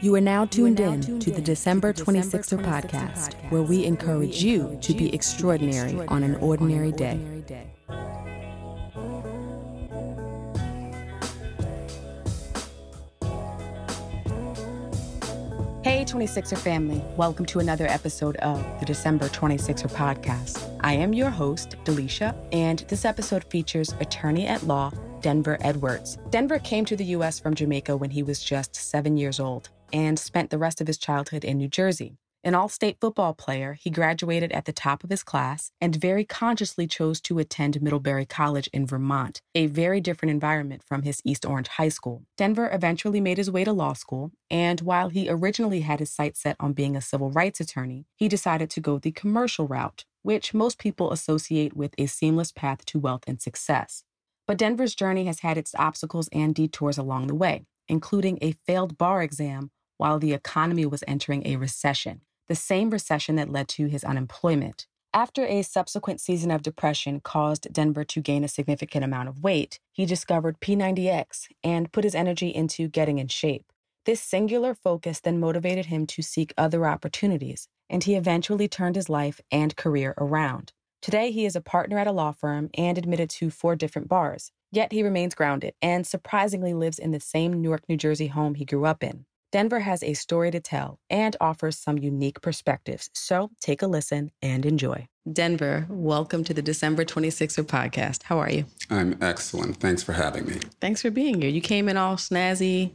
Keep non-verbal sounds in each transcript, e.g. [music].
You are now tuned in to the December 26er podcast, where we encourage you to be extraordinary on an ordinary day. Hey, 26er family. Welcome to another episode of the December 26er podcast. I am your host, Delisha, and this episode features attorney at law Denver Edwards. Denver came to the U.S. from Jamaica when he was just seven years old and spent the rest of his childhood in New Jersey. An all state football player, he graduated at the top of his class and very consciously chose to attend Middlebury College in Vermont, a very different environment from his East Orange High School. Denver eventually made his way to law school, and while he originally had his sights set on being a civil rights attorney, he decided to go the commercial route, which most people associate with a seamless path to wealth and success. But Denver's journey has had its obstacles and detours along the way, including a failed bar exam while the economy was entering a recession, the same recession that led to his unemployment. After a subsequent season of depression caused Denver to gain a significant amount of weight, he discovered P90X and put his energy into getting in shape. This singular focus then motivated him to seek other opportunities, and he eventually turned his life and career around. Today, he is a partner at a law firm and admitted to four different bars. Yet he remains grounded and surprisingly lives in the same Newark, New Jersey home he grew up in. Denver has a story to tell and offers some unique perspectives. So take a listen and enjoy. Denver, welcome to the December 26er podcast. How are you? I'm excellent. Thanks for having me. Thanks for being here. You came in all snazzy,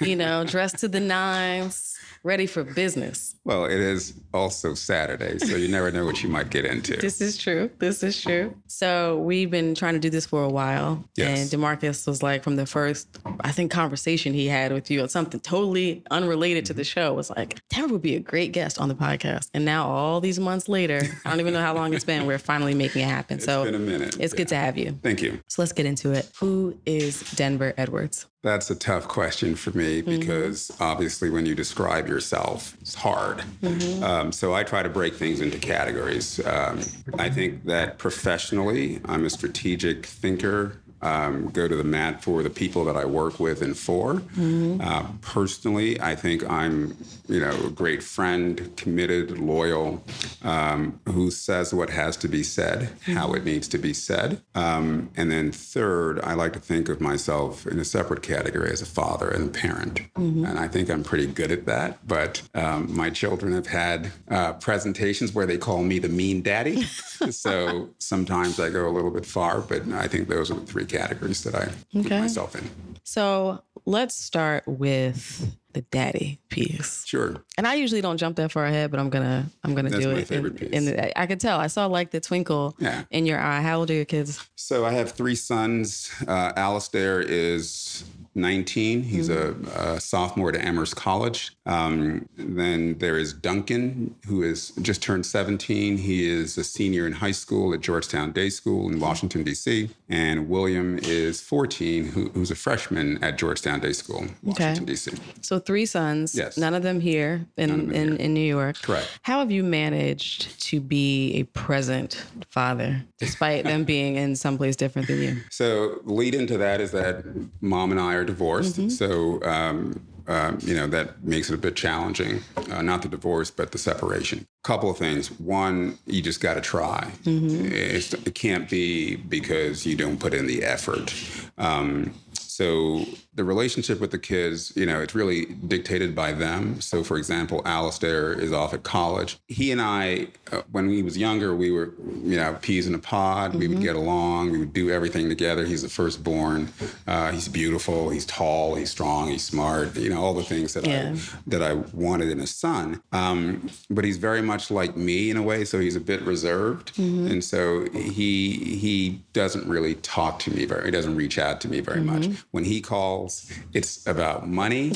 you know, dressed to the nines ready for business. Well, it is also Saturday, so you never know what you might get into. [laughs] this is true. This is true. So we've been trying to do this for a while. Yes. And Demarcus was like, from the first, I think, conversation he had with you on something totally unrelated to the mm-hmm. show, was like, Denver would be a great guest on the podcast. And now, all these months later, I don't even know how long it's been, we're finally making it happen. It's so been a minute. It's yeah. good to have you. Thank you. So let's get into it. Who is Denver Edwards? That's a tough question for me mm-hmm. because mm-hmm. obviously, when you describe yourself, it's hard. Mm-hmm. Um, so I try to break things into categories. Um, I think that professionally, I'm a strategic thinker um, go to the mat for the people that I work with and for. Mm-hmm. Uh, personally, I think I'm, you know, a great friend, committed, loyal, um, who says what has to be said, mm-hmm. how it needs to be said. Um, and then third, I like to think of myself in a separate category as a father and a parent. Mm-hmm. And I think I'm pretty good at that. But um, my children have had uh, presentations where they call me the mean daddy. [laughs] so sometimes I go a little bit far, but I think those are the three categories that I okay. put myself in. So let's start with the daddy piece. Sure. And I usually don't jump that far ahead, but I'm gonna I'm gonna That's do my it. Favorite in, piece. The, I could tell. I saw like the twinkle yeah. in your eye. How old are your kids? So I have three sons. Uh, Alistair is 19. He's mm-hmm. a, a, sophomore at Amherst College. Um, then there is Duncan, who is just turned 17. He is a senior in high school at Georgetown Day School in Washington, D.C. And William is 14, who, who's a freshman at Georgetown Day School, Washington, okay. D.C. So three sons. Yes. None of them here in, them in, here. in New York. Correct. How have you managed to be a present father, despite them being in someplace different than you? So, lead into that is that mom and I are divorced. Mm-hmm. So, um, um, you know, that makes it a bit challenging. Uh, not the divorce, but the separation. Couple of things. One, you just got to try. Mm-hmm. it can't be because you don't put in the effort. Um, so the relationship with the kids, you know, it's really dictated by them. So, for example, Alistair is off at college. He and I, uh, when he was younger, we were, you know, peas in a pod. Mm-hmm. We would mm-hmm. get along. We would do everything together. He's the firstborn. Uh, he's beautiful. He's tall. He's strong. He's smart. You know, all the things that yeah. I that I wanted in a son. Um, but he's very much like me in a way. So he's a bit reserved, mm-hmm. and so he he doesn't really talk to me very. He doesn't reach out to me very mm-hmm. much. When he calls it's about money.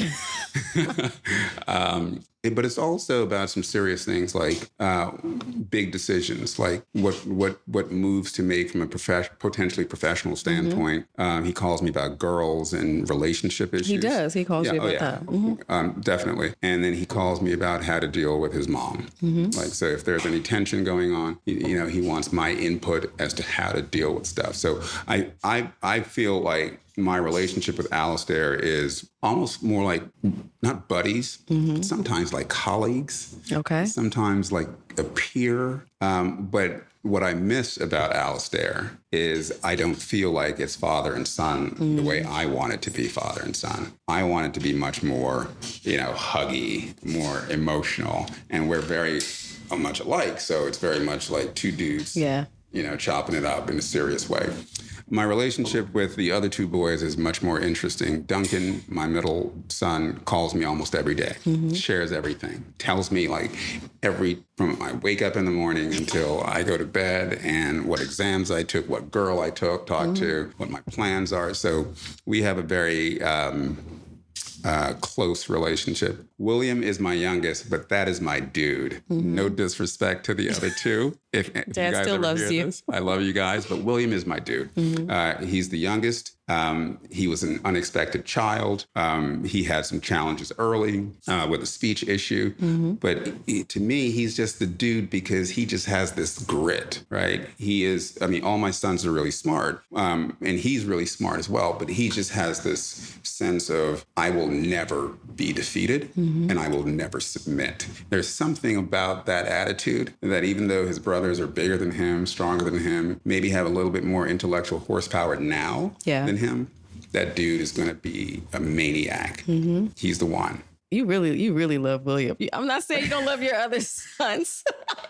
[laughs] um, but it's also about some serious things like uh, big decisions, like what what what moves to make from a prof- potentially professional mm-hmm. standpoint. Mm-hmm. Um, he calls me about girls and relationship issues. He does. He calls yeah, you about oh, yeah. that. Mm-hmm. Um, definitely. And then he calls me about how to deal with his mom. Mm-hmm. Like, so if there's any tension going on, you, you know, he wants my input as to how to deal with stuff. So I I I feel like my relationship with Alistair is almost more like not buddies, mm-hmm. sometimes like colleagues. Okay. Sometimes like a peer. Um, but what I miss about Alistair is I don't feel like it's father and son mm. the way I want it to be father and son. I want it to be much more, you know, huggy, more emotional. And we're very much alike. So it's very much like two dudes. Yeah. You know, chopping it up in a serious way. My relationship with the other two boys is much more interesting. Duncan, my middle son, calls me almost every day, mm-hmm. shares everything, tells me like every from I wake up in the morning until I go to bed and what exams I took, what girl I took, talked mm-hmm. to, what my plans are. So we have a very um, uh, close relationship. William is my youngest, but that is my dude. Mm-hmm. No disrespect to the other two. If, if [laughs] Dad you guys still loves you. This, I love you guys, but William is my dude. Mm-hmm. Uh, he's the youngest. Um, he was an unexpected child. Um, he had some challenges early uh, with a speech issue, mm-hmm. but he, to me, he's just the dude because he just has this grit, right? He is. I mean, all my sons are really smart, um, and he's really smart as well. But he just has this sense of I will never be defeated, mm-hmm. and I will never submit. There's something about that attitude that even though his brothers are bigger than him, stronger than him, maybe have a little bit more intellectual horsepower now yeah. Than him, that dude is going to be a maniac. Mm-hmm. He's the one you really you really love William. I'm not saying you don't love your other [laughs] sons,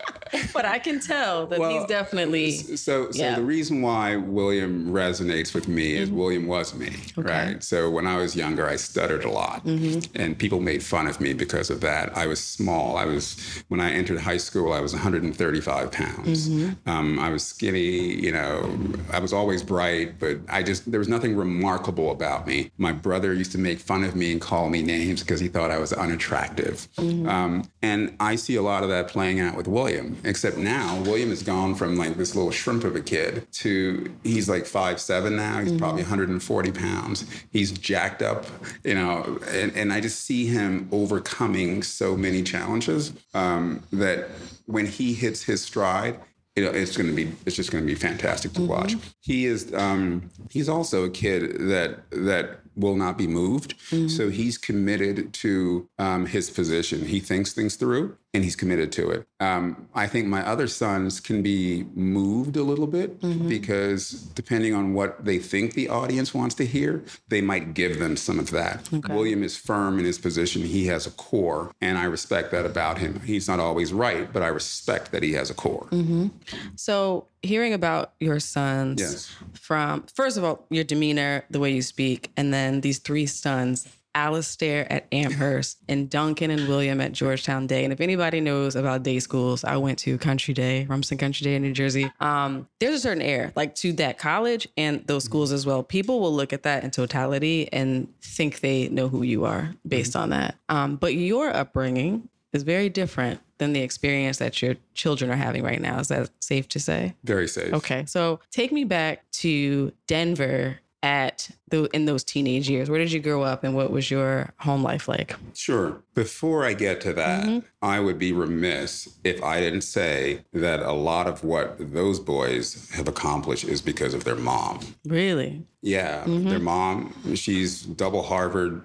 [laughs] but I can tell that well, he's definitely so. So yeah. the reason why William resonates with me is mm-hmm. William was me, okay. right? So when I was younger, I stuttered a lot, mm-hmm. and people made fun of me because of that. I was small. I was when I entered high school, I was 135 pounds. Mm-hmm. Um, I was skinny. You know, I was always bright, but I just there was nothing remarkable about me. My brother used to make fun of me and call me names because he thought I was unattractive. Mm-hmm. Um, and I see a lot of that playing out with William, except now William has gone from like this little shrimp of a kid to he's like five seven now. He's mm-hmm. probably 140 pounds. He's jacked up, you know, and, and I just see him overcoming so many challenges um, that when he hits his stride, you know, it's going to be it's just going to be fantastic to mm-hmm. watch. He is um, he's also a kid that that will not be moved. Mm-hmm. So he's committed to um, his position. He thinks things through and he's committed to it. Um, I think my other sons can be moved a little bit mm-hmm. because depending on what they think the audience wants to hear, they might give them some of that. Okay. William is firm in his position. He has a core, and I respect that about him. He's not always right, but I respect that he has a core. Mm-hmm. So, hearing about your sons yes. from, first of all, your demeanor, the way you speak, and then these three sons Alistair at Amherst and Duncan and William at Georgetown Day. And if anybody knows about day schools, I went to Country Day, Rumson Country Day in New Jersey. Um, there's a certain air like to that college and those schools as well. People will look at that in totality and think they know who you are based on that. Um, but your upbringing is very different than the experience that your children are having right now. Is that safe to say? Very safe. Okay. So take me back to Denver at the in those teenage years? Where did you grow up and what was your home life like? Sure. Before I get to that, mm-hmm. I would be remiss if I didn't say that a lot of what those boys have accomplished is because of their mom. Really? Yeah, mm-hmm. their mom, she's double Harvard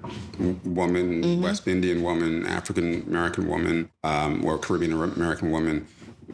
woman, mm-hmm. West Indian woman, African American woman, um, or Caribbean American woman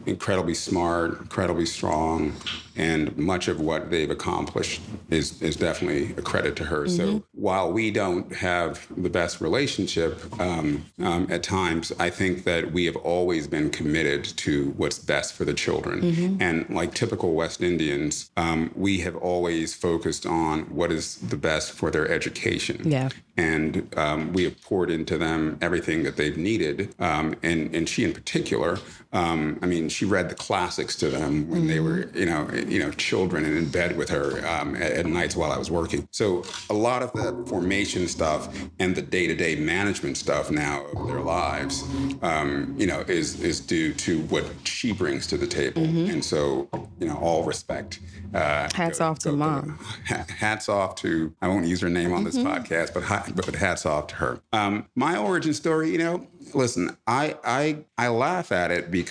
incredibly smart, incredibly strong, and much of what they've accomplished is is definitely a credit to her. Mm-hmm. So while we don't have the best relationship um, um, at times, I think that we have always been committed to what's best for the children. Mm-hmm. And like typical West Indians, um, we have always focused on what is the best for their education. Yeah. And um, we have poured into them everything that they've needed. Um, and and she in particular, um, I mean, she read the classics to them when mm-hmm. they were, you know, you know, children and in bed with her um, at, at, nights while I was working. So a lot of the formation stuff and the day-to-day management stuff now of their lives, um, you know, is is due to what she brings to the table. Mm-hmm. And so, you know, all respect. Uh, hats go, off to go, mom. Go, hats off to I won't use her name on this mm-hmm. podcast, but but hats off to her. Um, my origin story, you know, listen, I I I laugh at it because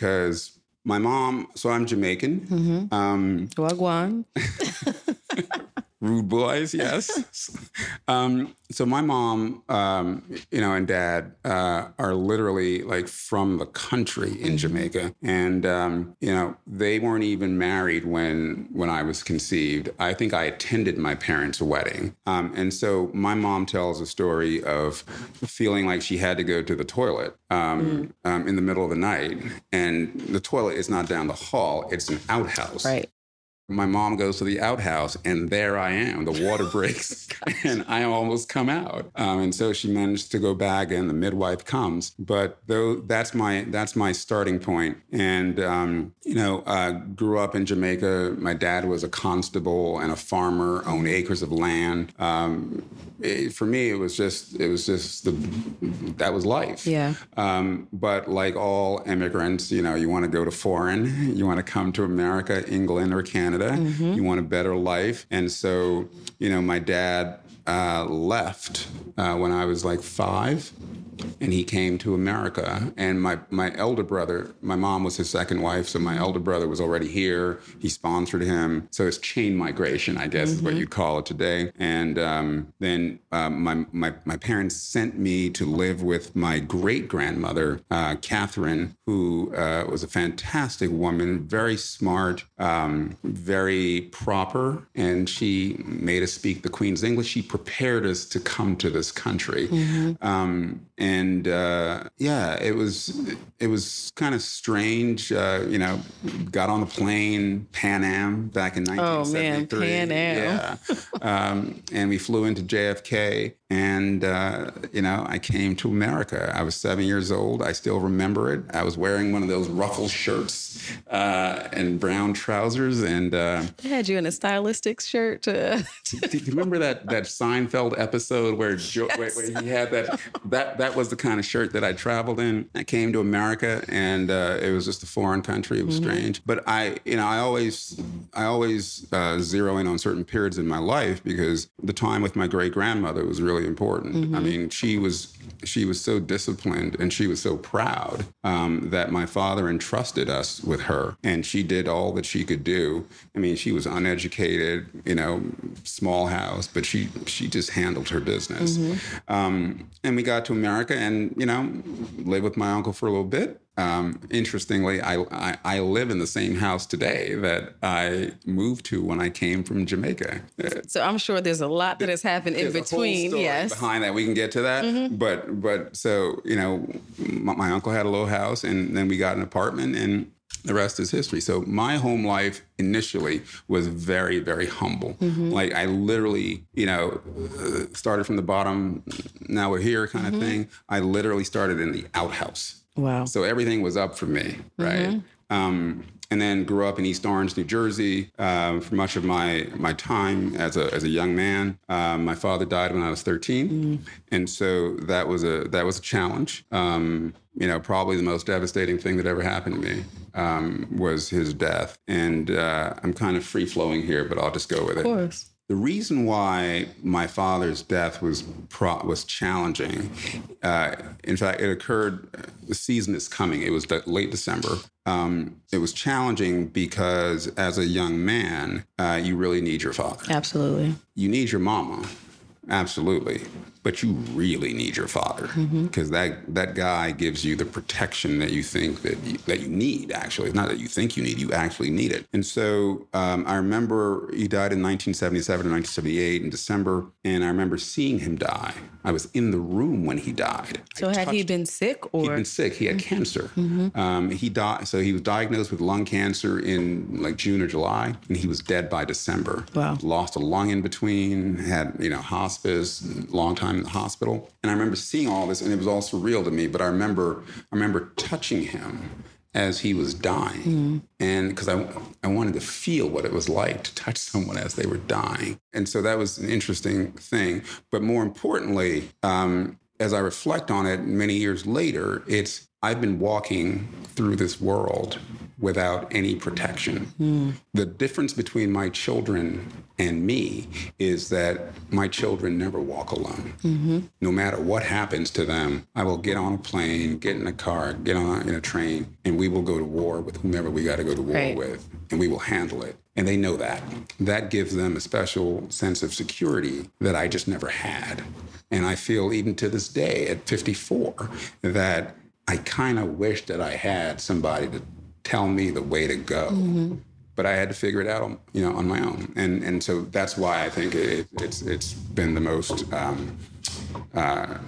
my mom, so I'm Jamaican. Mm-hmm. Um, Wagwan. [laughs] rude boys, yes. [laughs] um, so my mom, um, you know, and dad uh, are literally like from the country in mm-hmm. Jamaica, and um, you know, they weren't even married when when I was conceived. I think I attended my parents' wedding, um, and so my mom tells a story of feeling like she had to go to the toilet mm. in the middle of the night, and the toilet is not down the hall; it's an outhouse. Right. My mom goes to the outhouse, and there I am. The water [laughs] breaks, and I almost come out. Um, and so she managed to go back, and the midwife comes. But though that's my that's my starting point. And um, you know, uh, grew up in Jamaica. My dad was a constable and a farmer, owned acres of land. Um, it, for me, it was just it was just the that was life. Yeah. Um, but like all immigrants, you know, you want to go to foreign, [laughs] you want to come to America, England, or Canada Canada. Mm-hmm. You want a better life. And so, you know, my dad uh, left uh, when I was like five and he came to America. And my, my elder brother, my mom was his second wife, so my elder brother was already here. He sponsored him. So it's chain migration, I guess, mm-hmm. is what mm-hmm. you'd call it today. And um, then um, my, my, my parents sent me to live with my great grandmother, uh, Catherine, who uh, was a fantastic woman, very smart, um, very proper, and she made us speak the Queen's English. She prepared us to come to this country. Mm-hmm. And uh, yeah, it was it was kind of strange. Uh, you know, got on the plane, Pan Am, back in 1973. Oh man, Pan Am. Yeah, um, and we flew into JFK, and, uh, you know, I came to America. I was seven years old. I still remember it. I was wearing one of those ruffle shirts uh, and brown trousers. And uh, I had you in a stylistic shirt. [laughs] do, do, you remember that, that Seinfeld episode where, jo- yes. where, where, he had that? That that was the kind of shirt that I traveled in. I came to America, and uh, it was just a foreign country. It was mm-hmm. strange. But I, you know, I always, I always uh, zero in on certain periods in my life because the time with my great grandmother was really important. Mm-hmm. I mean, she was she was so disciplined and she was so proud um, that my father entrusted us with her, and she did all that she could do. I mean, she was uneducated, you know, small house, but she she just handled her business. Mm-hmm. Um, and we got to America, and you know, lived with my uncle for a little bit, um, interestingly, I, I, I live in the same house today that I moved to when I came from Jamaica. So I'm sure there's a lot that has happened in between. yes, behind that we can get to that. Mm-hmm. But but so you know, my, my uncle had a little house, and then we got an apartment, and the rest is history. So my home life initially was very, very humble. Mm-hmm. Like I literally, you know, uh, started from the bottom. Now we're here, kind mm-hmm. of thing. I literally started in the outhouse. Wow. So everything was up for me, right? Mm-hmm. Um, and then grew up in East Orange, New Jersey, um, for much of my my time as a as a young man. Um, my father died when I was 13, mm. and so that was a that was a challenge. Um, you know, probably the most devastating thing that ever happened to me um, was his death. And uh, I'm kind of free flowing here, but I'll just go with it. Of course. The reason why my father's death was pro- was challenging, uh, in fact, it occurred. The season is coming. It was late December. Um, it was challenging because, as a young man, uh, you really need your father. Absolutely. You need your mama. Absolutely but you really need your father because mm-hmm. that that guy gives you the protection that you think that you, that you need. Actually, it's not that you think you need; you actually need it. And so um, I remember he died in 1977 or 1978 in December, and I remember seeing him die. I was in the room when he died. So I had he been sick, or he'd been sick? He had mm-hmm. cancer. Mm-hmm. Um, he died. So he was diagnosed with lung cancer in like June or July, and he was dead by December. Wow! Lost a lung in between. Had you know hospice, long time in the hospital. And I remember seeing all this, and it was all surreal to me. But I remember, I remember touching him as he was dying, mm. and because I, I wanted to feel what it was like to touch [laughs] someone as they were dying. And so that was an interesting thing. But more importantly, um, as I reflect on it many years later, it's I've been walking through this world without any protection. Hmm. The difference between my children and me is that my children never walk alone. Mm-hmm. No matter what happens to them, I will get on a plane, get in a car, get on in a train, and we will go to war with whomever we got to go to war Right. with, and we will handle it. And they know that. That gives them a special sense of security that I just never had. And I feel even to this day at 54 that I kind of wish that I had somebody to tell me the way to go. But I had to figure it out, on, you know, on my own, and and so that's why I think it, it's it's been the most um, uh,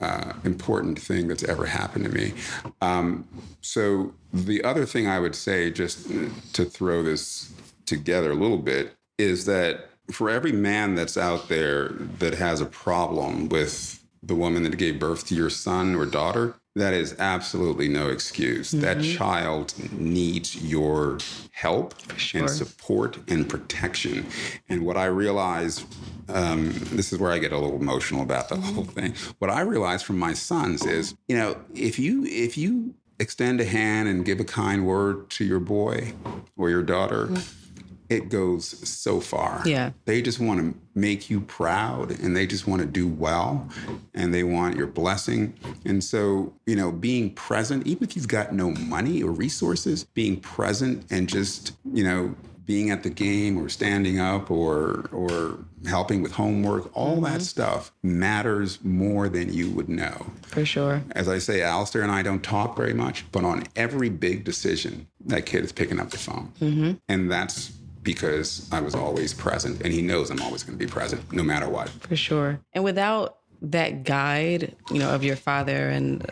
uh, important thing that's ever happened to me. Um, so the other thing I would say, just to throw this together a little bit, is that for every man that's out there that has a problem with the woman that gave birth to your son or daughter, that is absolutely no excuse. That mm-hmm. child needs your help sure. and support and protection. And what I realized, um, this is where I get a little emotional about the whole mm-hmm. thing. What I realized from my sons is, you know, if you if you extend a hand and give a kind word to your boy or your daughter, mm. It goes so far. Yeah. They just want to make you proud and they just want to do well and they want your blessing. And so, you know, being present, even if you've got no money or resources, being present and just, you know, being at the game or standing up or or helping with homework, all that mm-hmm. stuff matters more than you would know. For sure. As I say, Alistair and I don't talk very much, but on every big decision, that kid is picking up the phone. Mm-hmm. And that's because I was always present, and he knows I'm always going to be present no matter what. For sure. And without that guide, you know, of your father and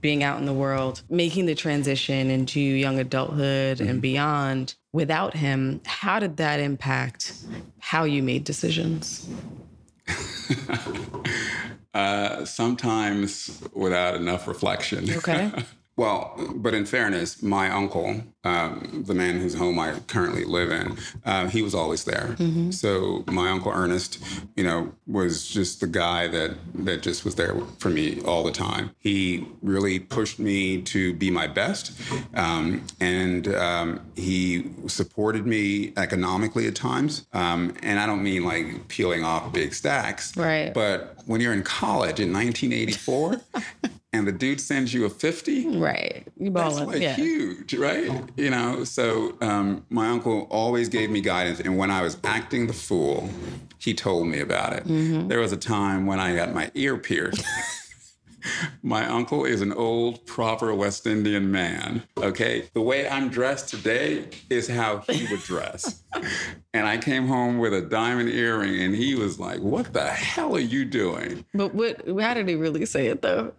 being out in the world, making the transition into young adulthood and beyond, without him, how did that impact how you made decisions? [laughs] Uh, sometimes without enough reflection. Okay. [laughs] Well, but in fairness, my uncle, um, the man whose home I currently live in, uh, he was always there. So my uncle Ernest, you know, was just the guy that that just was there for me all the time. He really pushed me to be my best, um, and um, he supported me economically at times. Um, and I don't mean like peeling off big stacks, Right. But when you're in college in 1984. [laughs] And the dude sends you a 50? Right. You That's like yeah. huge, right? You know, so um, my uncle always gave me guidance. And when I was acting the fool, he told me about it. Mm-hmm. There was a time when I got my ear pierced. [laughs] my uncle is an old, proper West Indian man. Okay. The way I'm dressed today is how he would dress. [laughs] and I came home with a diamond earring, and he was like, What the hell are you doing? But what how did he really say it though?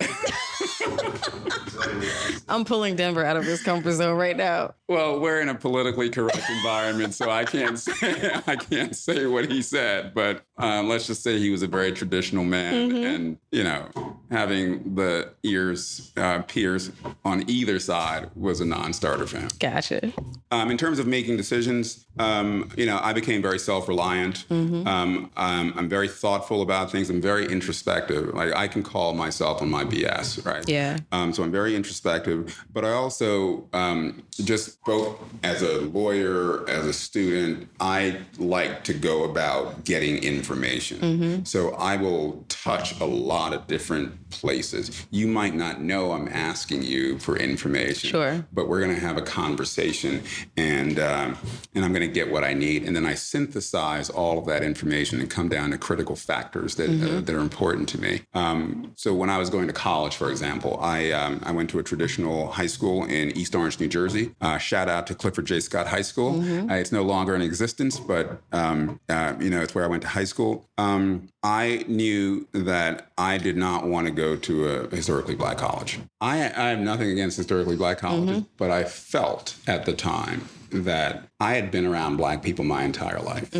[laughs] [laughs] I'm pulling Denver out of his comfort zone right now. Well, we're in a politically correct environment, so I can't say [laughs] I can't say what he said. But um, let's just say he was a very traditional man, and you know, having the ears uh, pierced on either side was a non-starter for him. Gotcha. Um, in terms of making decisions, um, you know, I became very self-reliant. Um, um, I'm very thoughtful about things. I'm very introspective. Like I can call myself on my BS, right? Yeah. Um, so I'm very introspective, but I also um, just both as a lawyer, as a student, I like to go about getting information. So I will touch a lot of different places. You might not know I'm asking you for information, Sure. but we're going to have a conversation, and um, and I'm going to get what I need, and then I synthesize all of that information and come down to critical factors that uh, that are important to me. Um, so when I was going to college, for example, I um, I went to a traditional high school in East Orange, New Jersey. Uh, shout out to Clifford J. Scott High School. Uh, it's no longer in existence, but um, uh, you know it's where I went to high school. Um, I knew that I did not want to go to a historically black college. I, I have nothing against historically black colleges, but I felt at the time that I had been around black people my entire life.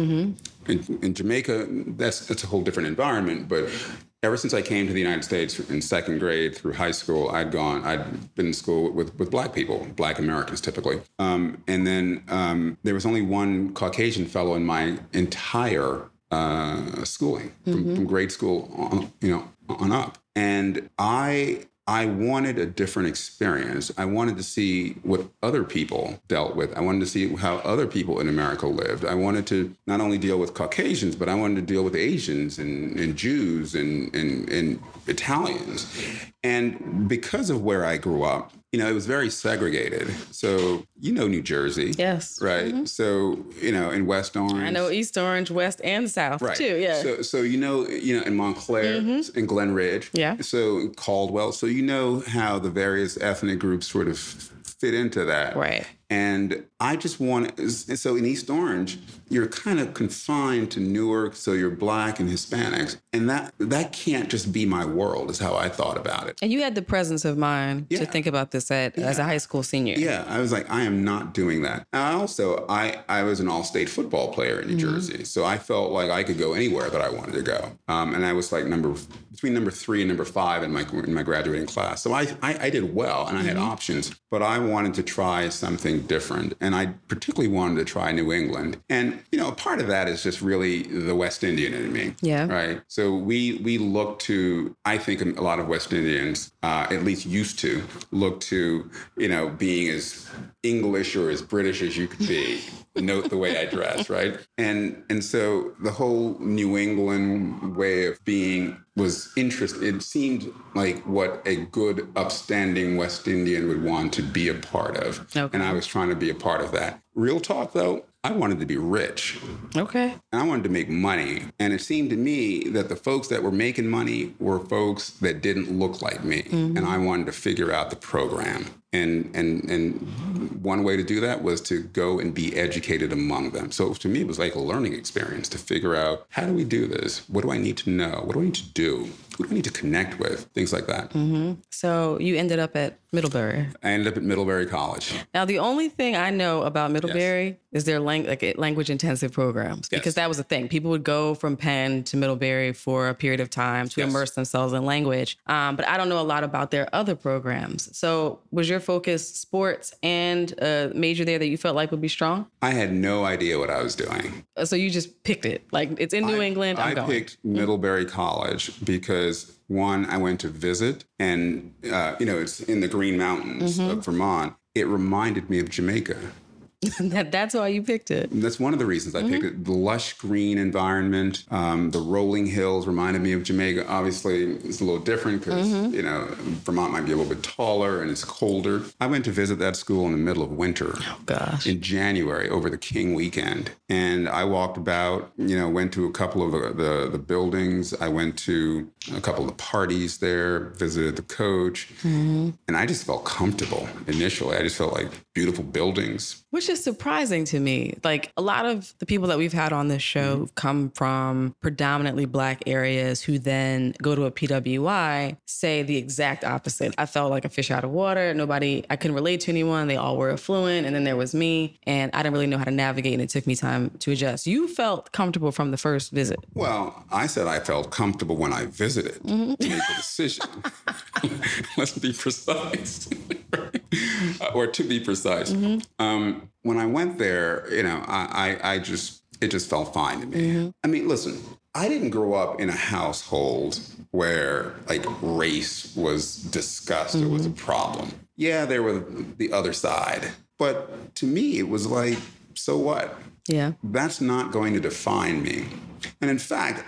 In, in Jamaica, that's that's a whole different environment, but ever since I came to the United States in second grade through high school, I'd gone, I'd been in school with, with black people, black Americans typically. Um, and then um, there was only one Caucasian fellow in my entire uh, schooling from, from grade school on, you know, on up. And I I wanted a different experience. I wanted to see what other people dealt with. I wanted to see how other people in America lived. I wanted to not only deal with Caucasians, but I wanted to deal with Asians and, and Jews and, and, and Italians. And because of where I grew up, you know, it was very segregated. So, you know, New Jersey. Yes. Right. Mm-hmm. So, you know, in West Orange. I know East Orange, West and South right. too. Yeah. So, so you know, you know, in Montclair mm-hmm. and Glen Ridge. Yeah. So Caldwell. So you know how the various ethnic groups sort of fit into that. Right. And I just want so in East Orange, you're kind of confined to Newark, so you're black and Hispanics. And that that can't just be my world, is how I thought about it. And you had the presence of mind yeah. to think about this at yeah. as a high school senior. Yeah. I was like, I am not doing that. And I also I I was an all-state football player in New mm-hmm. Jersey. So I felt like I could go anywhere that I wanted to go. Um, and I was like number between number three and number five in my in my graduating class. So I I, I did well and I had mm-hmm. options, but I wanted to try something different. And I particularly wanted to try New England. And, you know, part of that is just really the West Indian in me. Yeah. Right. So we we look to, I think a lot of West Indians, uh, at least used to, look to, you know, being as English or as British as you could be. [laughs] Note the way I dress, right? And and so the whole New England way of being was interesting. It seemed like what a good, upstanding West Indian would want to be a part of. Okay. And I was trying to be a part of that. Real talk, though, I wanted to be rich. Okay. And I wanted to make money. And it seemed to me that the folks that were making money were folks that didn't look like me. Mm-hmm. And I wanted to figure out the program. And, and, and one way to do that was to go and be educated among them. So to me, it was like a learning experience to figure out how do we do this? What do I need to know? What do I need to do? Who do I need to connect with? Things like that. Mm-hmm. So you ended up at Middlebury. I ended up at Middlebury College. Now, the only thing I know about Middlebury yes. is their lang- like language intensive programs because yes. that was a thing. People would go from Penn to Middlebury for a period of time to yes. immerse themselves in language. Um, but I don't know a lot about their other programs. So, was your focus sports and a major there that you felt like would be strong? I had no idea what I was doing. So you just picked it. Like it's in New I, England. I'm i going. picked Middlebury College because one, I went to visit, and uh, you know, it's in the Green Mountains mm-hmm. of Vermont. It reminded me of Jamaica. [laughs] that, that's why you picked it. That's one of the reasons I mm-hmm. picked it. The lush green environment, um, the rolling hills reminded me of Jamaica. Obviously, it's a little different because, mm-hmm. you know, Vermont might be a little bit taller and it's colder. I went to visit that school in the middle of winter. Oh, gosh. In January over the King weekend. And I walked about, you know, went to a couple of the, the, the buildings. I went to a couple of the parties there, visited the coach. Mm-hmm. And I just felt comfortable initially. I just felt like beautiful buildings. Which is surprising to me. Like a lot of the people that we've had on this show mm-hmm. come from predominantly black areas who then go to a PWI say the exact opposite. I felt like a fish out of water. Nobody, I couldn't relate to anyone. They all were affluent. And then there was me. And I didn't really know how to navigate. And it took me time to adjust. You felt comfortable from the first visit. Well, I said I felt comfortable when I visited mm-hmm. to make a decision. [laughs] [laughs] Let's be precise. [laughs] or to be precise. Mm-hmm. Um, when I went there, you know, I, I, I just, it just felt fine to me. Mm-hmm. I mean, listen, I didn't grow up in a household where like race was discussed mm-hmm. or was a mm-hmm. problem. Yeah, there were the other side. But to me, it was like, so what? Yeah. That's not going to define me. And in fact,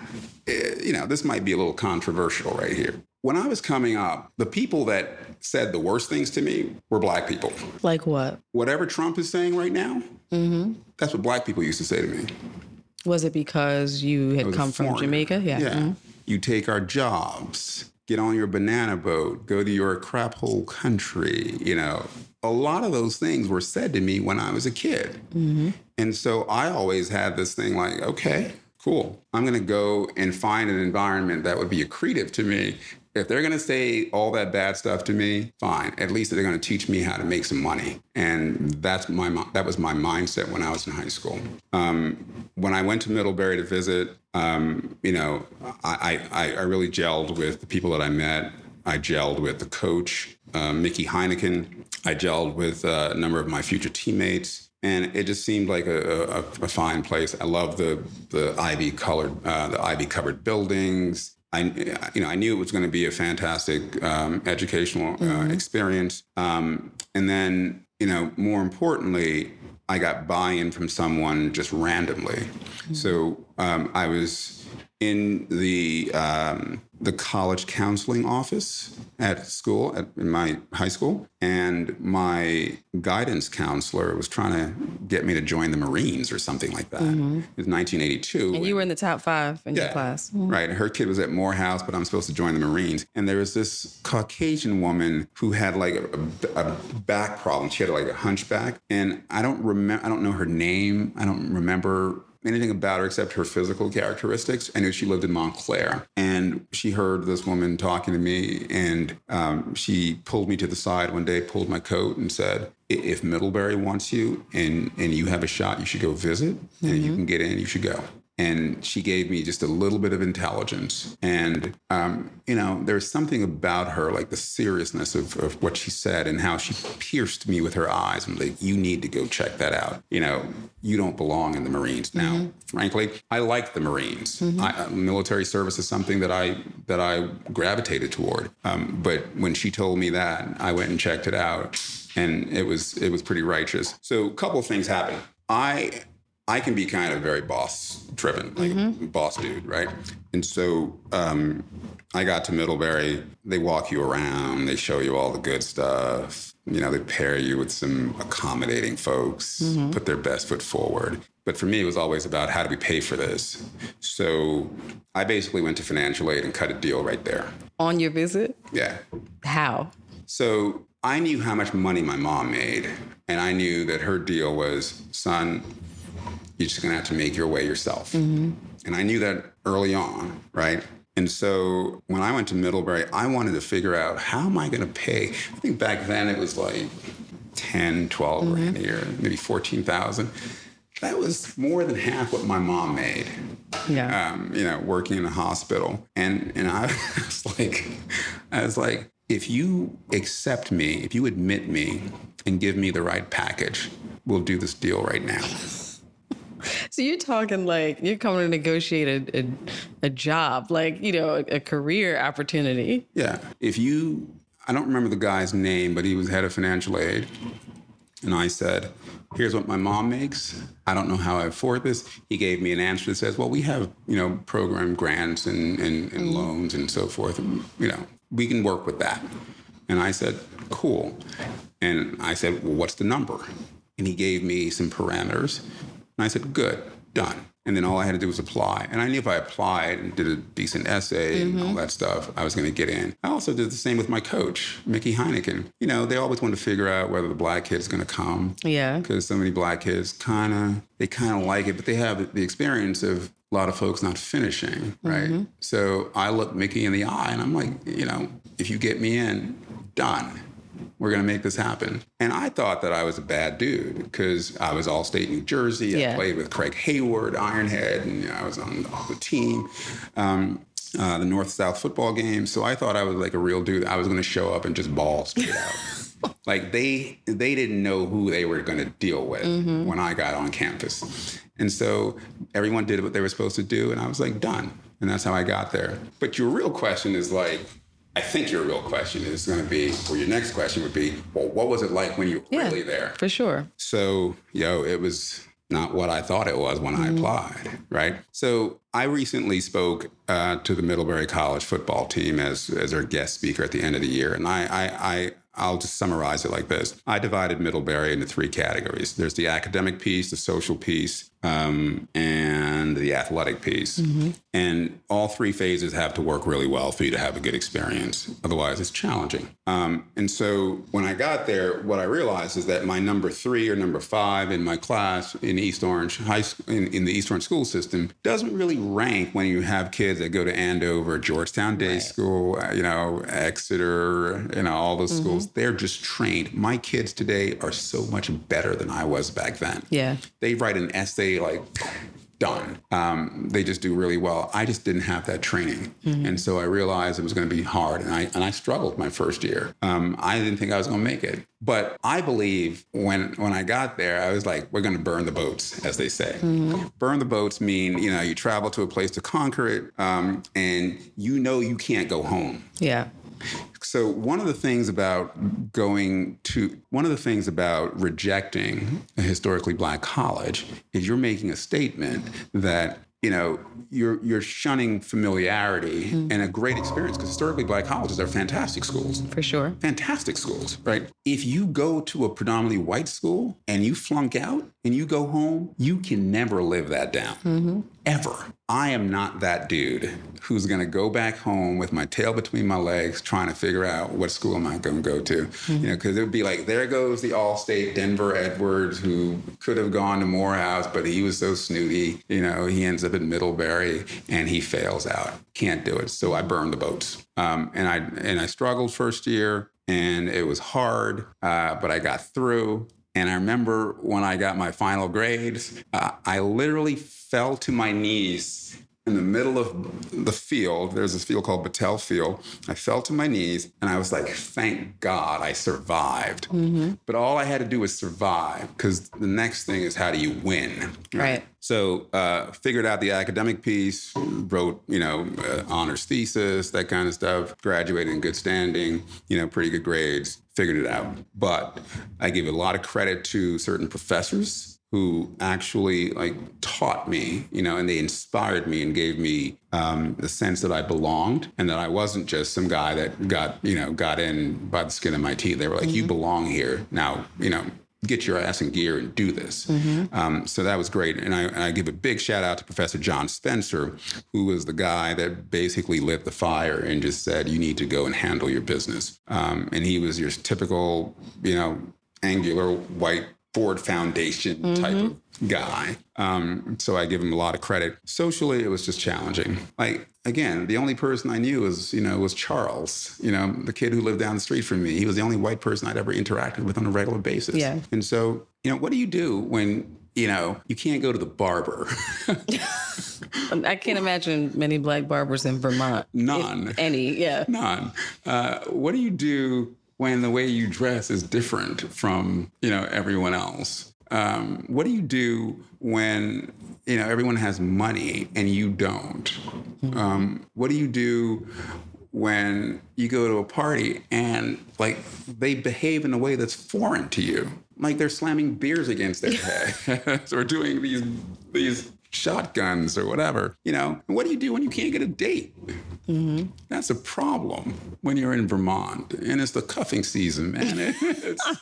eh, you know, this might be a little controversial right here. When I was coming up, the people that said the worst things to me were black people. Like what? Whatever Trump is saying right now, mm-hmm. that's what black people used to say to me. Was it because you had come from Jamaica? Yeah. yeah. Mm-hmm. You take our jobs, get on your banana boat, go to your crap hole country. You know, a lot of those things were said to me when I was a kid. Mm-hmm. And so I always had this thing like, okay, cool. I'm going to go and find an environment that would be accretive to me if they're going to say all that bad stuff to me, fine. At least they're going to teach me how to make some money. And that's my that was my mindset when I was in high school. Um, when I went to Middlebury to visit, um, you know, I, I, I really gelled with the people that I met. I gelled with the coach, uh, Mickey Heinecken. I gelled with uh, a number of my future teammates and it just seemed like a, a, a, fine place. I love the the ivy colored, uh, the ivy covered buildings. I, you know, I knew it was going to be a fantastic um, educational uh, mm-hmm. experience. Um, and then, you know, more importantly, I got buy-in from someone just randomly. Mm-hmm. So um, I was in the um, the college counseling office at school at in my high school. And my guidance counselor was trying to get me to join the marines or something like that. Mm-hmm. it was 1982 and you were in the top five in yeah, your class. Mm-hmm. right. Her kid was at morehouse but i'm supposed to join the marines. And there was this caucasian woman who had like a, a, a back problem. She had like a hunchback. And i don't remember i don't know her name. I don't remember anything about her except her physical characteristics. I knew she lived in Montclair. And she heard this woman talking to me, and um, she pulled me to the side one day, pulled my coat, and said, if Middlebury wants you and, and you have a shot, you should go visit. Mm-hmm. And if you can get in, you should go and she gave me just a little bit of intelligence. And, um, you know, there's something about her, like the seriousness of, of what she said and how she pierced me with her eyes. I'm like, you need to go check that out. You know, you don't belong in the Marines. Now, mm-hmm. frankly, I like the Marines. Mm-hmm. I, uh, military service is something that I that I gravitated toward. Um, but when she told me that, I went and checked it out, and it was it was pretty righteous. So, a couple of things happened. I I can be kind of very boss driven, like mm-hmm. boss dude, right? And so um, I got to Middlebury. They walk you around, they show you all the good stuff. You know, they pair you with some accommodating folks, mm-hmm. put their best foot forward. But for me, it was always about how do we pay for this? So I basically went to financial aid and cut a deal right there. On your visit? Yeah. How? So I knew how much money my mom made. And I knew that her deal was, son, you're just going to have to make your way yourself. Mm-hmm. And I knew that early on, right? And so when I went to Middlebury, I wanted to figure out how am I going to pay? I think back then it was like 10, 12 mm-hmm. grand a year, maybe 14,000. That was more than half what my mom made. Yeah. Um, you know, working in a hospital. And and I [laughs] was like, I was like, if you accept me, if you admit me and give me the right package, we'll do this deal right now. [laughs] So you're talking like you're coming to negotiate a, a, a job, like, you know, a, a, career opportunity. Yeah. If you, I don't remember the guy's name, but he was head of financial aid. And I said, here's what my mom makes. I don't know how I afford this. He gave me an answer that says, well, we have, you know, program grants and, and, and mm-hmm. loans and so forth. And, you know, we can work with that. And I said, cool. And I said, well, what's the number? And he gave me some parameters. And I said, good, done. And then all I had to do was apply. And I knew if I applied and did a decent essay mm-hmm. and all mm-hmm. that stuff, I was going to get in. I also did the same with my coach, Mickey Heinecken. You know, they always want to figure out whether the black kid is going to come. Yeah. Because so many black kids kind of, they kind of like it, but they have the experience of a lot of folks not finishing, right? Mm-hmm. So I look Mickey in the eye and I'm like, you know, if you get me in, done. We're going to make this happen. And I thought that I was a bad dude because I was all state New Jersey. Yeah. I played with Craig Heyward, Ironhead, and you know, I was on the team. Um, uh, the North South football game. So I thought I was like a real dude. I was going to show up and just ball straight out. [laughs] like they they didn't know who they were going to deal with mm-hmm. when I got on campus. And so everyone did what they were supposed to do and I was like done. And that's how I got there. But your real question is like I think your real question is going to be, or your next question would be, well, what was it like when you were yeah, really there? For sure. So, yo, it was not what I thought it was when mm-hmm. I applied, right? So I recently spoke uh, to the Middlebury College football team as as their guest speaker at the end of the year, and I I, I I'll just summarize it like this. I divided Middlebury into three categories. There's the academic piece, the social piece, um, and the athletic piece. Mm-hmm. And all three phases have to work really well for you to have a good experience. Otherwise, it's challenging. Um, and so when I got there, what I realized is that my number three or number five in my class in East Orange High in, in the East Orange school system doesn't really rank when you have kids that go to Andover, Georgetown Day right. School, uh, you know, Exeter, you know, all those mm-hmm. schools. They're just trained. My kids today are so much better than I was back then. Yeah. They write an essay like done. Um, they just do really well. I just didn't have that training, mm-hmm. and so I realized it was going to be hard, and I and I struggled my first year. Um, I didn't think I was going to make it, but I believe when when I got there, I was like, we're going to burn the boats, as they say. Mm-hmm. Burn the boats mean you know you travel to a place to conquer it, um, and you know you can't go home. Yeah. So one of the things about going to one of the things about rejecting a historically black college is you're making a statement that you know you're you're shunning familiarity mm. and a great experience because historically black colleges are fantastic schools for sure fantastic schools right if you go to a predominantly white school and you flunk out and you go home you can never live that down mm-hmm. Ever I am not that dude who's going to go back home with my tail between my legs trying to figure out what school am I going to go to. Mm-hmm. You know, because it would be like, there goes the all-state Denver Edwards who could have gone to Morehouse, but he was so snooty. You know, he ends up at Middlebury and he fails out. Can't do it. So I burned the boats. Um, and I and I struggled first year and it was hard, uh, but I got through. And I remember when I got my final grades, uh, I literally fell to my knees in the middle of the field. There's this field called Battelle Field. I fell to my knees and I was like, thank God I survived. Mm-hmm. But all I had to do was survive because the next thing is how do you win? Right. right. So uh, figured out the academic piece, wrote, you know, uh, honors thesis, that kind of stuff, graduated in good standing, you know, pretty good grades, figured it out. But I give a lot of credit to certain professors who actually like taught me, you know, and they inspired me and gave me um, the sense that I belonged and that I wasn't just some guy that got, you know, got in by the skin of my teeth. They were like, mm-hmm. you belong here. Now, you know, get your ass in gear and do this. Mm-hmm. Um, so that was great. And I, and I, give a big shout out to Professor John Spencer, who was the guy that basically lit the fire and just said, you need to go and handle your business. Um, and he was your typical, you know, angular white Ford Foundation mm-hmm. type of guy. Um, so I give him a lot of credit. Socially, it was just challenging. Like again, the only person I knew was you know was Charles. You know, the kid who lived down the street from me. He was the only white person I'd ever interacted with on a regular basis. Yeah. And so you know, what do you do when you know you can't go to the barber? [laughs] I can't imagine many black barbers in Vermont. None. any, yeah. None. Uh, what do you do when the way you dress is different from you know everyone else. Um, what do you do when you know everyone has money and you don't? Mm-hmm. um, what do you do when you go to a party and like they behave in a way that's foreign to you? Like they're slamming beers against their [laughs] head or doing these these shotguns or whatever, you know. And what do you do when you can't get a date? Mm-hmm. That's a problem when you're in Vermont and it's the cuffing season, man. [laughs] It's,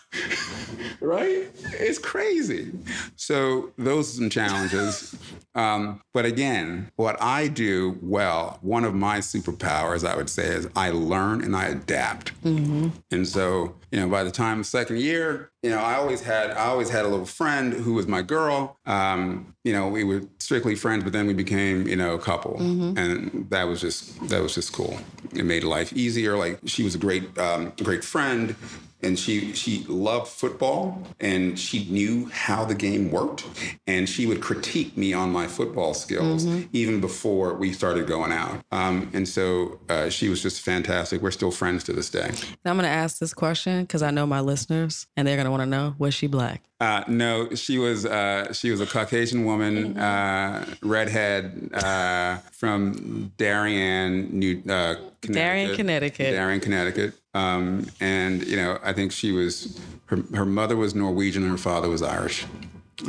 right? It's crazy. So those are some challenges. Um, but again, what I do well, one of my superpowers, I would say, is I learn and I adapt. Mm-hmm. And so, you know, by the time the second year, you know, I always had I always had a little friend who was my girl. Um, you know, we were strictly friends, but then we became, you know, a couple, mm-hmm. and that was just that was just cool. It made life easier. Like she was a great um, great friend and she she loved football and she knew how the game worked and she would critique me on my football skills mm-hmm. even before we started going out um, and so uh, she was just fantastic we're still friends to this day now i'm going to ask this question because i know my listeners and they're going to want to know was she black uh, no, she was uh, she was a Caucasian woman, mm-hmm. uh, redhead uh, from Darien, New uh, Connecticut. Darien, Connecticut. Darien, Connecticut. Um, and you know, I think she was her her mother was Norwegian and her father was Irish.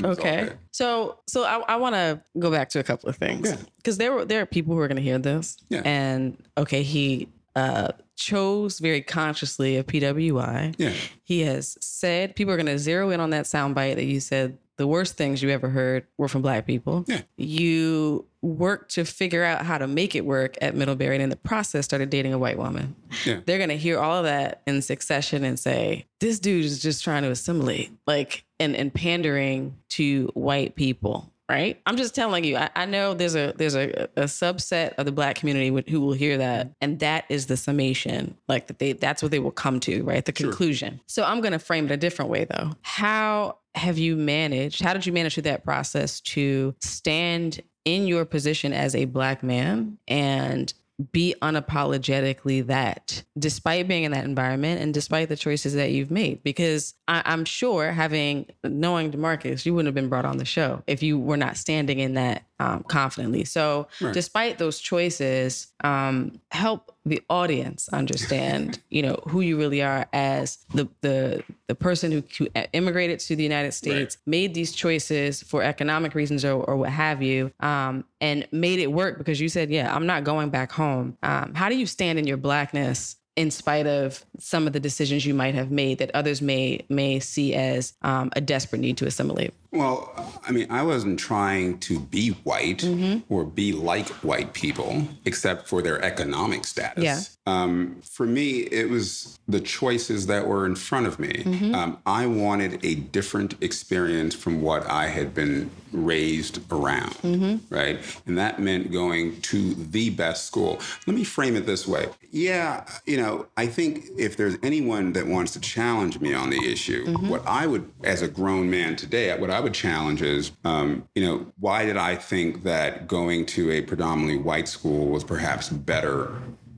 Okay. So so I, I want to go back to a couple of things because there were there are people who are going to hear this yeah. and okay he uh, chose very consciously a PWI. Yeah. He has said people are going to zero in on that soundbite that you said the worst things you ever heard were from black people. Yeah. You worked to figure out how to make it work at Middlebury and in the process started dating a white woman. Yeah. They're going to hear all of that in succession and say, this dude is just trying to assimilate, like, and, and pandering to white people right? I'm just telling you. I, I know there's a there's a, a, subset of the black community who will hear that, and that is the summation. Like that they that's what they will come to, right? The conclusion. Sure. So I'm going to frame it a different way, though. How have you managed? How did you manage through that process to stand in your position as a black man and be unapologetically that, despite being in that environment and despite the choices that you've made. Because I, am sure, having knowing Demarcus, you wouldn't have been brought on the show if you were not standing in that um, confidently. So, right. despite those choices, um, help the audience understand, [laughs] you know, who you really are as the the the person who, who immigrated to the United States, right. made these choices for economic reasons or, or what have you, um, and made it work because you said, "Yeah, I'm not going back home." Um, how do you stand in your blackness in spite of some of the decisions you might have made that others may may see as um, a desperate need to assimilate? Well, I mean, I wasn't trying to be white mm-hmm. or be like white people, except for their economic status. Yeah. Um, for me, it was the choices that were in front of me. Mm-hmm. Um, I wanted a different experience from what I had been raised around, mm-hmm. right? And that meant going to the best school. Let me frame it this way. Yeah, you know, I think if there's anyone that wants to challenge me on the issue, mm-hmm. what I would, as a grown man today, what I would challenge is, um, you know, why did I think that going to a predominantly white school was perhaps better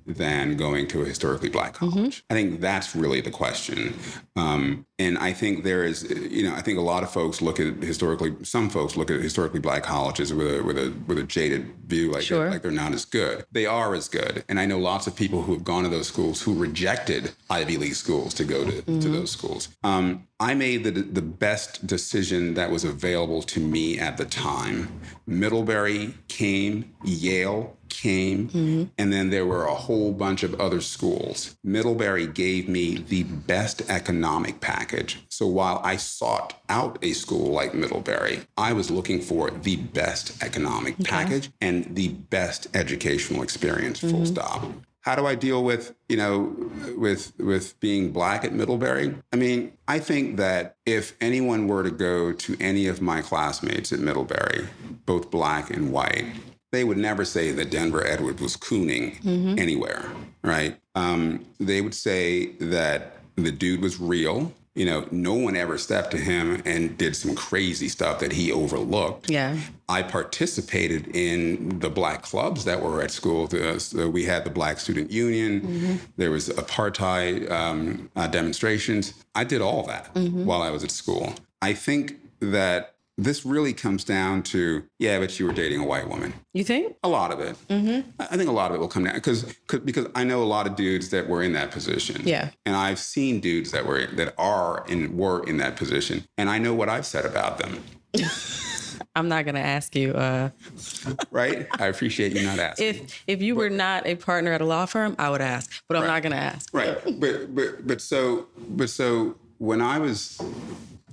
than going to a historically black college? Mm-hmm. I think that's really the question. Um, and I think there is, you know, I think a lot of folks look at historically, some folks look at historically black colleges with a with a with a jaded view, like sure. they're, like they're not as good. They are as good, and I know lots of people who have gone to those schools who rejected Ivy League schools to go to, mm-hmm. to those schools. Um, I made the the best decision that was available to me at the time. Middlebury came, Yale came, mm-hmm. and then there were a whole bunch of other schools. Middlebury gave me the best economic package. So while I sought out a school like Middlebury, I was looking for the best economic okay. package and the best educational experience, full mm-hmm. stop how do I deal with, you know, with with being black at Middlebury? I mean, I think that if anyone were to go to any of my classmates at Middlebury, both black and white, they would never say that Denver Edward was cooning mm-hmm. anywhere, right? Um, they would say that the dude was real. You know, no one ever stepped to him and did some crazy stuff that he overlooked. Yeah. I participated in the black clubs that were at school. So we had the Black Student Union. Mm-hmm. There was apartheid um, uh, demonstrations. I did all that mm-hmm. while I was at school. I think that this really comes down to yeah but you were dating a white woman you think a lot of it mm-hmm. i think a lot of it will come down because because i know a lot of dudes that were in that position yeah and i've seen dudes that were that are and were in that position and i know what i've said about them [laughs] I'm not gonna ask you. Uh, right? I appreciate you not asking. If if you were not a partner at a law firm, I would ask, but I'm right. not gonna ask. Right. But but but so but so when I was,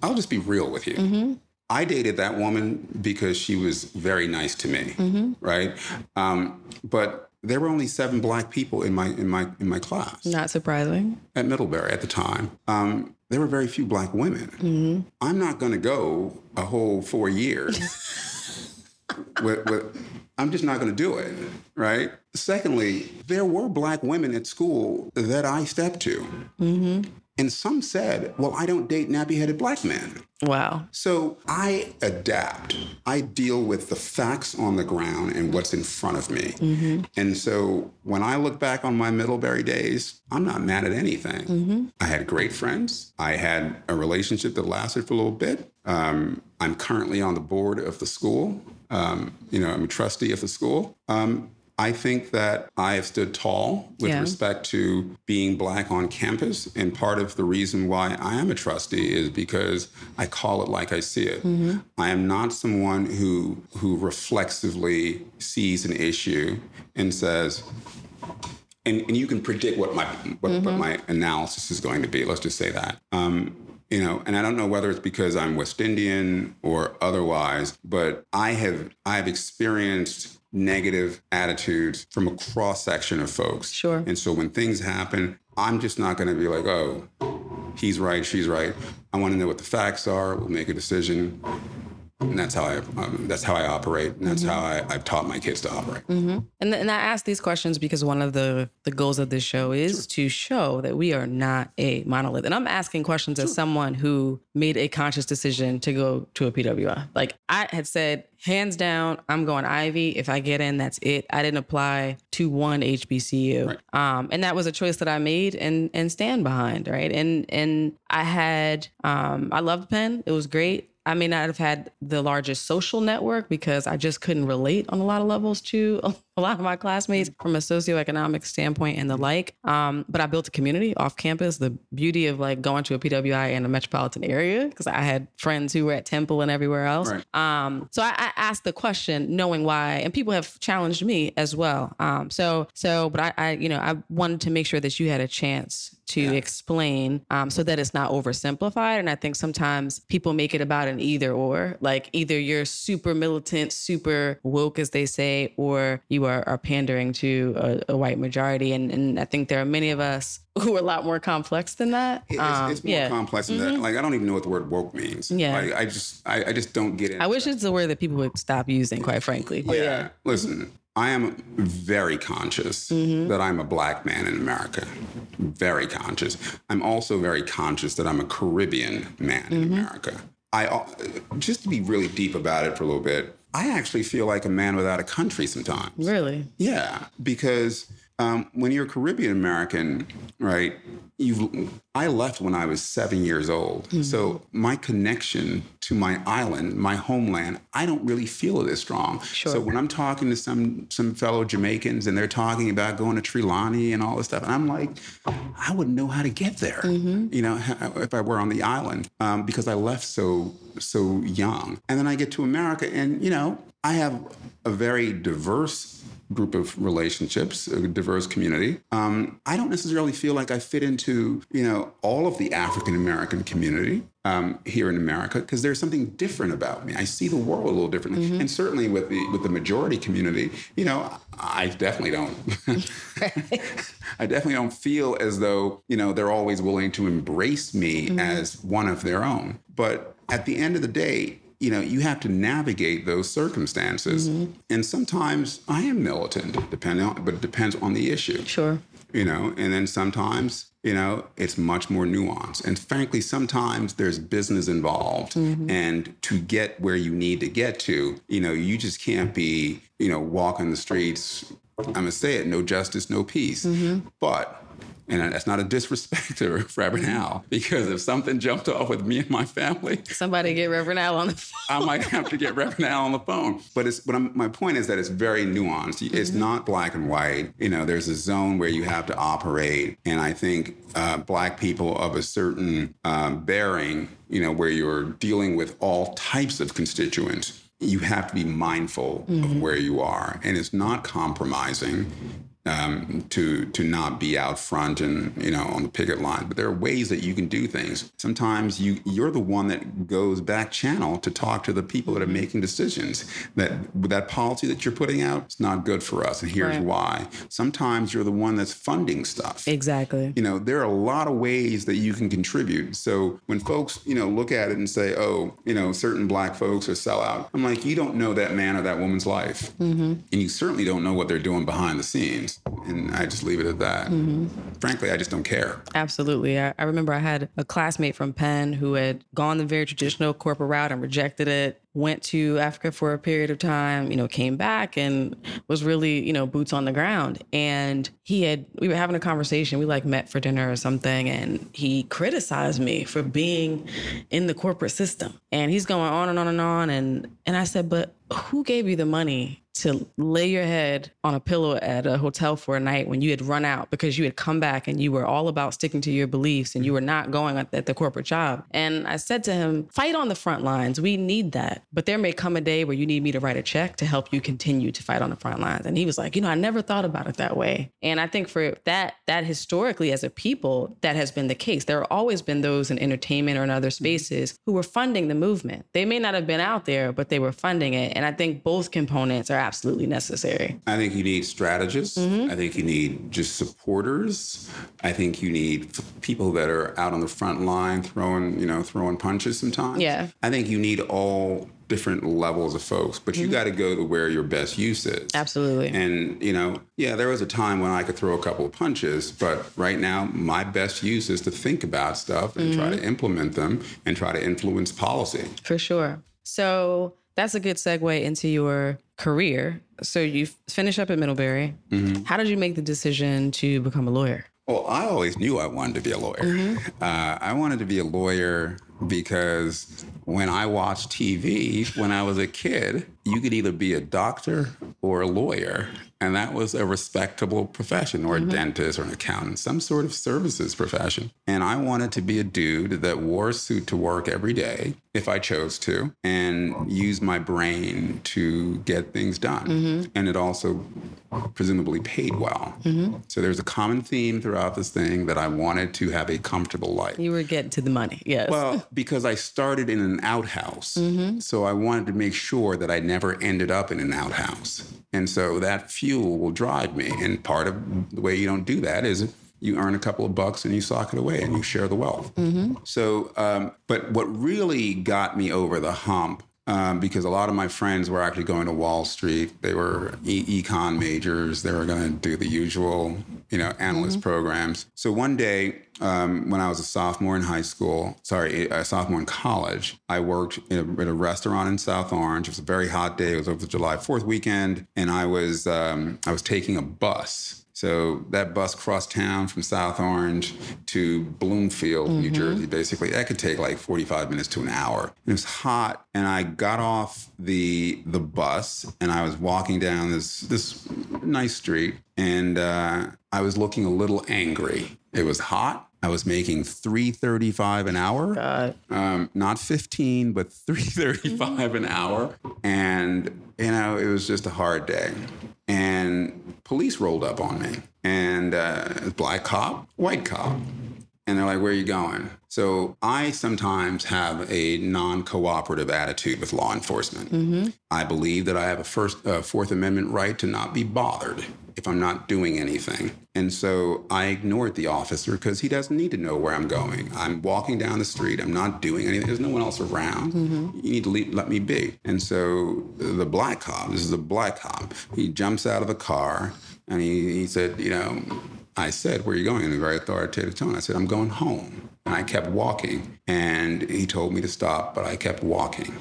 I'll just be real with you. Mm-hmm. I dated that woman because she was very nice to me, mm-hmm. right? Um, but there were only seven black people in my in my in my class. Not surprising. At Middlebury at the time, um, there were very few black women. Mm-hmm. I'm not going to go a whole four years. [laughs] with, with, I'm just not going to do it, right? Secondly, there were black women at school that I stepped to. Mm-hmm. And some said, well, I don't date nappy headed black men. Wow. So I adapt. I deal with the facts on the ground and what's in front of me. Mm-hmm. And so when I look back on my Middlebury days, I'm not mad at anything. Mm-hmm. I had great friends. I had a relationship that lasted for a little bit. Um, I'm currently on the board of the school. Um, you know, I'm a trustee of the school. Um, I think that I have stood tall with yeah. respect to being black on campus. And part of the reason why I am a trustee is because I call it like I see it. Mm-hmm. I am not someone who who reflexively sees an issue and says, and, and you can predict what my what, mm-hmm. what my analysis is going to be. Let's just say that. Um, you know and i don't know whether it's because i'm west indian or otherwise but i have i have experienced negative attitudes from a cross section of folks. Sure. And so when things happen, I'm just not going to be like, oh, he's right, she's right. I want to know what the facts are. We'll make a decision. And that's how I um, that's how I operate, and that's how I, I've taught my kids to operate. And, and I ask these questions because one of the the goals of this show is to show that we are not a monolith. And I'm asking questions as someone who made a conscious decision to go to a PWI. Like I had said, hands down, I'm going Ivy. If I get in, that's it. I didn't apply to one HBCU, um, and that was a choice that I made and and stand behind. Right, and and I had um, I loved Penn. It was great. I may not have had the largest social network because I just couldn't relate on a lot of levels to [laughs] a lot of my classmates from a socioeconomic standpoint and the like. Um, but I built a community off campus. The beauty of like going to a PWI in a metropolitan area because I had friends who were at Temple and everywhere else. Right. Um, so I, I asked the question, knowing why, and people have challenged me as well. Um, so so, but I, I you know I wanted to make sure that you had a chance to explain um, so that it's not oversimplified. And I think sometimes people make it about an either or, like either you're super militant, super woke, as they say, or you are, are pandering to a, a white majority. And, and I think there are many of us [laughs] who are a lot more complex than that. It's, Um, it's more yeah. Mm-hmm. complex than that. Like I don't even know what the word woke means. Yeah. Like I just I, I just don't get it. I wish it's a word that people would stop using, quite frankly. But yeah. Listen, I am very conscious Mm-hmm. that I'm a black man in America. Very conscious. I'm also very conscious that I'm a Caribbean man in Mm-hmm. America. I just to be really deep about it for a little bit. I actually feel like a man without a country sometimes. Really? Yeah, because um, when you're Caribbean American, right? You, I left when I was seven years old, so my connection to my island, my homeland, I don't really feel it as strong. Sure. So when I'm talking to some some fellow Jamaicans and they're talking about going to Trelawny and all this stuff, and I'm like, I wouldn't know how to get there, you know, if I were on the island, um, because I left so so young. And then I get to America, and you know, I have a very diverse group of relationships, a diverse community. Um, I don't necessarily feel like I fit into, you know, all of the African American community um, here in America because there's something different about me. I see the world a little differently, and certainly with the with the majority community, you know, I definitely don't. [laughs] I definitely don't feel as though you know they're always willing to embrace me as one of their own. But at the end of the day, you know, you have to navigate those circumstances. Mm-hmm. And sometimes I am militant, depending on, but it depends on the issue. Sure. You know, and then sometimes, you know, it's much more nuanced. And frankly, sometimes there's business involved. Mm-hmm. And to get where you need to get to, you know, you just can't be, you know, walking the streets. I'm gonna say it, no justice, no peace. Mm-hmm. But and that's not a disrespect to [laughs] Reverend Al, because if something jumped off with me and my family, Somebody get Reverend Al on the phone. I might [laughs] have to get Reverend Al on the phone. But it's but I'm, my point is that it's very nuanced. It's not black and white. You know, there's a zone where you have to operate, and I think uh, black people of a certain um, bearing, you know, where you're dealing with all types of constituents. You have to be mindful of where you are, and it's not compromising um, to to not be out front and you know on the picket line. But there are ways that you can do things. Sometimes you you're the one that goes back channel to talk to the people that are making decisions. That that policy that you're putting out is not good for us, and here's Right. why. Sometimes you're the one that's funding stuff. Exactly. You know, there are a lot of ways that you can contribute. So when folks, you know, look at it and say, "Oh, you know, certain black folks are sellout," I'm like, you don't know that man or that woman's life, and you certainly don't know what they're doing behind the scenes. And I just leave it at that. Mm-hmm. Frankly, I just don't care. Absolutely. I, I remember I had a classmate from Penn who had gone the very traditional corporate route and rejected it, went to Africa for a period of time, you know, came back and was really, you know, boots on the ground. And he had, we were having a conversation. We like met for dinner or something. And he criticized me for being in the corporate system. And he's going on and on and on. And, and I said, but who gave you the money to lay your head on a pillow at a hotel for a night when you had run out because you had come back and you were all about sticking to your beliefs and you were not going at the corporate job. And I said to him, fight on the front lines. We need that. But there may come a day where you need me to write a check to help you continue to fight on the front lines. And he was like, you know, I never thought about it that way. And I think for that, that historically as a people, that has been the case. There have always been those in entertainment or in other spaces who were funding the movement. They may not have been out there, but they were funding it. And I think both components are absolutely necessary. I think you need strategists. Mm-hmm. I think you need just supporters. I think you need f- people that are out on the front line throwing, you know, throwing punches sometimes. Yeah. I think you need all different levels of folks, but you mm-hmm. got to go to where your best use is. Absolutely. And, you know, yeah, there was a time when I could throw a couple of punches, but right now, my best use is to think about stuff and try mm-hmm. to implement them and try to influence policy. For sure. So that's a good segue into your career. So you finish up at Middlebury. How did you make the decision to become a lawyer? Well, I always knew I wanted to be a lawyer. Uh, I wanted to be a lawyer because when I watched TV when I was a kid, you could either be a doctor or a lawyer, and that was a respectable profession, or a mm-hmm. dentist or an accountant, some sort of services profession. And I wanted to be a dude that wore a suit to work every day if I chose to, and use my brain to get things done. Mm-hmm. And it also presumably paid well. Mm-hmm. So there's a common theme throughout this thing that I wanted to have a comfortable life. You were getting to the money. Yes. Well, because I started in an outhouse. So I wanted to make sure that I never ended up in an outhouse. And so that fuel will drive me. And part of the way you don't do that is you earn a couple of bucks and you sock it away and you share the wealth. So, um, but what really got me over the hump um, because a lot of my friends were actually going to Wall Street. They were e- econ majors. They were going to do the usual, you know, analyst programs. So one day, um, when I was a sophomore in high school, sorry, a sophomore in college, I worked in a, in a restaurant in South Orange. It was a very hot day. It was over the July Fourth weekend, and I was um, I was taking a bus. So that bus crossed town from South Orange to Bloomfield, New Jersey, basically. That could take like 45 minutes to an hour. It was hot, and I got off the the bus and I was walking down this this nice street, and uh, I was looking a little angry. It was hot. I was making 335 an hour. Um, not 15, but 335 an hour. And, you know, it was just a hard day. And police rolled up on me. And uh, black cop, white cop. And they're like, where are you going? So I sometimes have a non-cooperative attitude with law enforcement. I believe that I have a first, uh, Fourth Amendment right to not be bothered if I'm not doing anything. And so I ignored the officer because he doesn't need to know where I'm going. I'm walking down the street. I'm not doing anything. There's no one else around. You need to leave, let me be. And so the black cop, this is a black cop, he jumps out of the car and he, he said, you know, I said, where are you going? In a very authoritative tone. I said, I'm going home. And I kept walking. And he told me to stop, but I kept walking.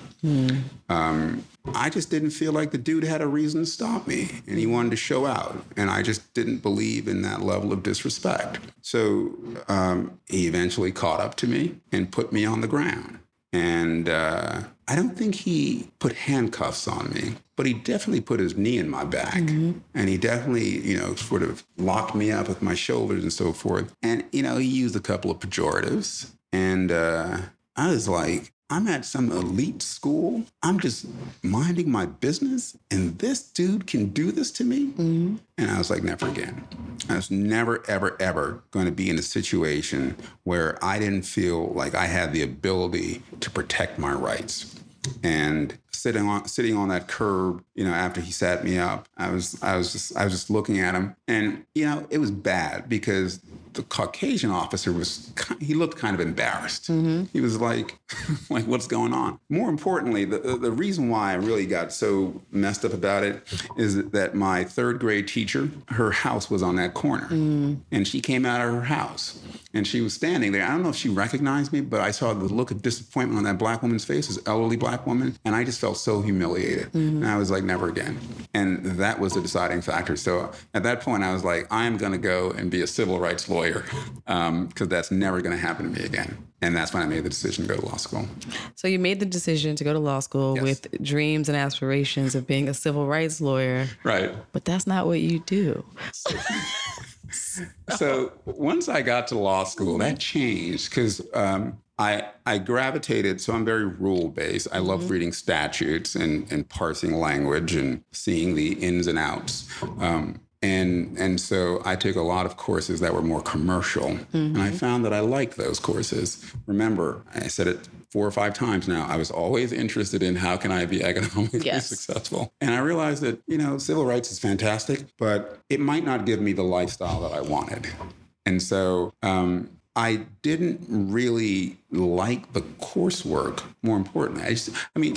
Um, I just didn't feel like the dude had a reason to stop me and he wanted to show out. And I just didn't believe in that level of disrespect. So um, he eventually caught up to me and put me on the ground. And uh, I don't think he put handcuffs on me, but he definitely put his knee in my back. And he definitely, you know, sort of locked me up with my shoulders and so forth. And, you know, he used a couple of pejoratives. And uh, I was like, I'm at some elite school. I'm just minding my business, and this dude can do this to me. Mm-hmm. And I was like, never again. I was never, ever, ever going to be in a situation where I didn't feel like I had the ability to protect my rights. And sitting on sitting on that curb, you know, after he sat me up, I was I was just I was just looking at him, and you know, it was bad because the Caucasian officer was he looked kind of embarrassed. Mm-hmm. He was like, [laughs] like what's going on? More importantly, the the reason why I really got so messed up about it is that my third grade teacher, her house was on that corner, mm. and she came out of her house. And she was standing there. I don't know if she recognized me, but I saw the look of disappointment on that black woman's face, this elderly black woman, and I just felt so humiliated. And I was like, never again. And that was the deciding factor. So at that point, I was like, I'm going to go and be a civil rights lawyer because that's never going to happen to me again. And that's when I made the decision to go to law school. So you made the decision to go to law school Yes. with dreams and aspirations of being a civil rights lawyer, Right. but that's not what you do. so once I got to law school, that changed because um, I I gravitated. So I'm very rule based. I love reading statutes and and parsing language and seeing the ins and outs. Um, and and so I took a lot of courses that were more commercial, and I found that I liked those courses. Remember, I said it four or five times now. I was always interested in how can I be economically Yes. [laughs] successful, and I realized that you know civil rights is fantastic, but it might not give me the lifestyle that I wanted. And so um, I didn't really like the coursework. More importantly, I just, I mean,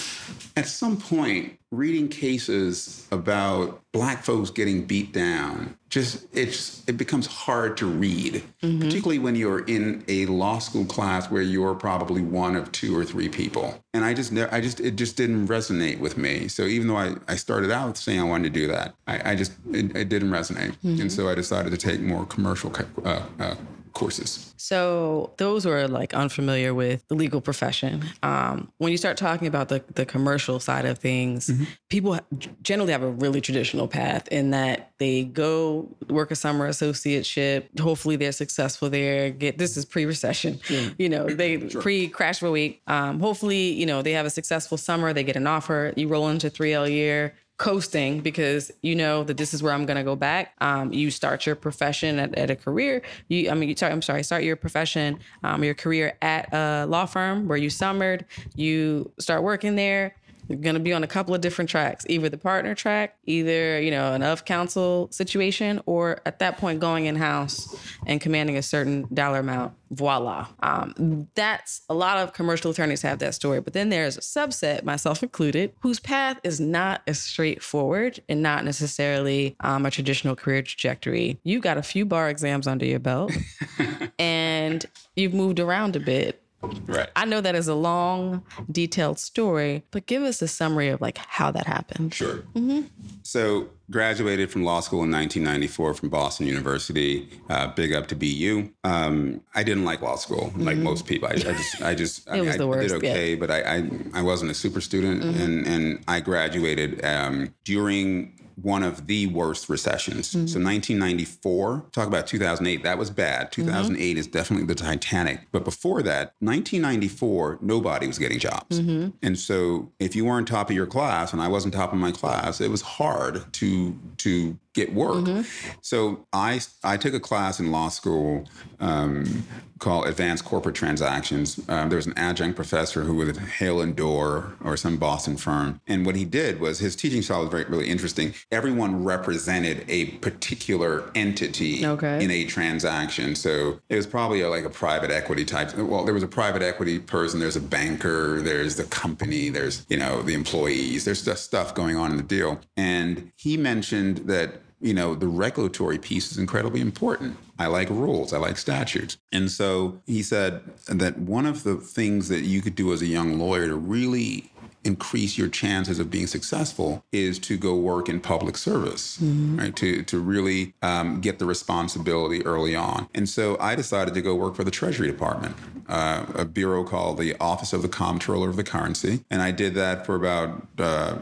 at some point, reading cases about black folks getting beat down just it's it becomes hard to read mm-hmm. particularly when you're in a law school class where you're probably one of two or three people and i just i just it just didn't resonate with me so even though i, I started out saying i wanted to do that i, I just it, it, didn't resonate mm-hmm. and so i decided to take more commercial uh, uh, courses. So those who are like unfamiliar with the legal profession, um, when you start talking about the, the commercial side of things, mm-hmm. people generally have a really traditional path in that they go work a summer associateship. Hopefully they're successful there. Get this is pre-recession, yeah. [laughs] you know, they [clears throat] sure. pre-crash week. Um, hopefully, you know, they have a successful summer. They get an offer. You roll into 3L year coasting because you know that this is where I'm going to go back. Um, you start your profession at, at, a career. You, I mean, you start, I'm sorry, start your profession, um, your career at a law firm where you summered. You start working there. You're going to be on a couple of different tracks, either the partner track, either, you know, an of counsel situation, or at that point going in house and commanding a certain dollar amount. Voila. Um, that's a lot of commercial attorneys have that story. But then there's a subset, myself included, whose path is not as straightforward and not necessarily um, a traditional career trajectory. You've got a few bar exams under your belt [laughs] and you've moved around a bit Right. I know that is a long, detailed story, but give us a summary of like how that happened. Sure. Mm-hmm. So, graduated from law school in 1994 from Boston University. Uh, big up to BU. Um, I didn't like law school, mm-hmm. like most people. I, I, just, I just, [laughs] I, mean, I did okay, yeah. but I, I, I, wasn't a super student, mm-hmm. and and I graduated um, during one of the worst recessions. Mm-hmm. So 1994, talk about 2008, that was bad. 2008 mm-hmm. is definitely the Titanic. But before that, 1994, nobody was getting jobs. Mm-hmm. And so if you weren't top of your class, and I wasn't top of my class, it was hard to to get work. Mm-hmm. So I I took a class in law school um, called Advanced Corporate Transactions. Um, there was an adjunct professor who was at Hale and Dorr or some Boston firm, and what he did was his teaching style was very really interesting. Everyone represented a particular entity okay. in a transaction. So it was probably a, like a private equity type. Well, there was a private equity person. There's a banker. There's the company. There's you know the employees. There's just stuff going on in the deal. And he mentioned that you know, the regulatory piece is incredibly important. I like rules, I like statutes. And so he said that one of the things that you could do as a young lawyer to really increase your chances of being successful is to go work in public service, mm-hmm. right? To to really um, get the responsibility early on. And so I decided to go work for the Treasury Department, uh, a bureau called the Office of the Comptroller of the Currency, and I did that for about uh,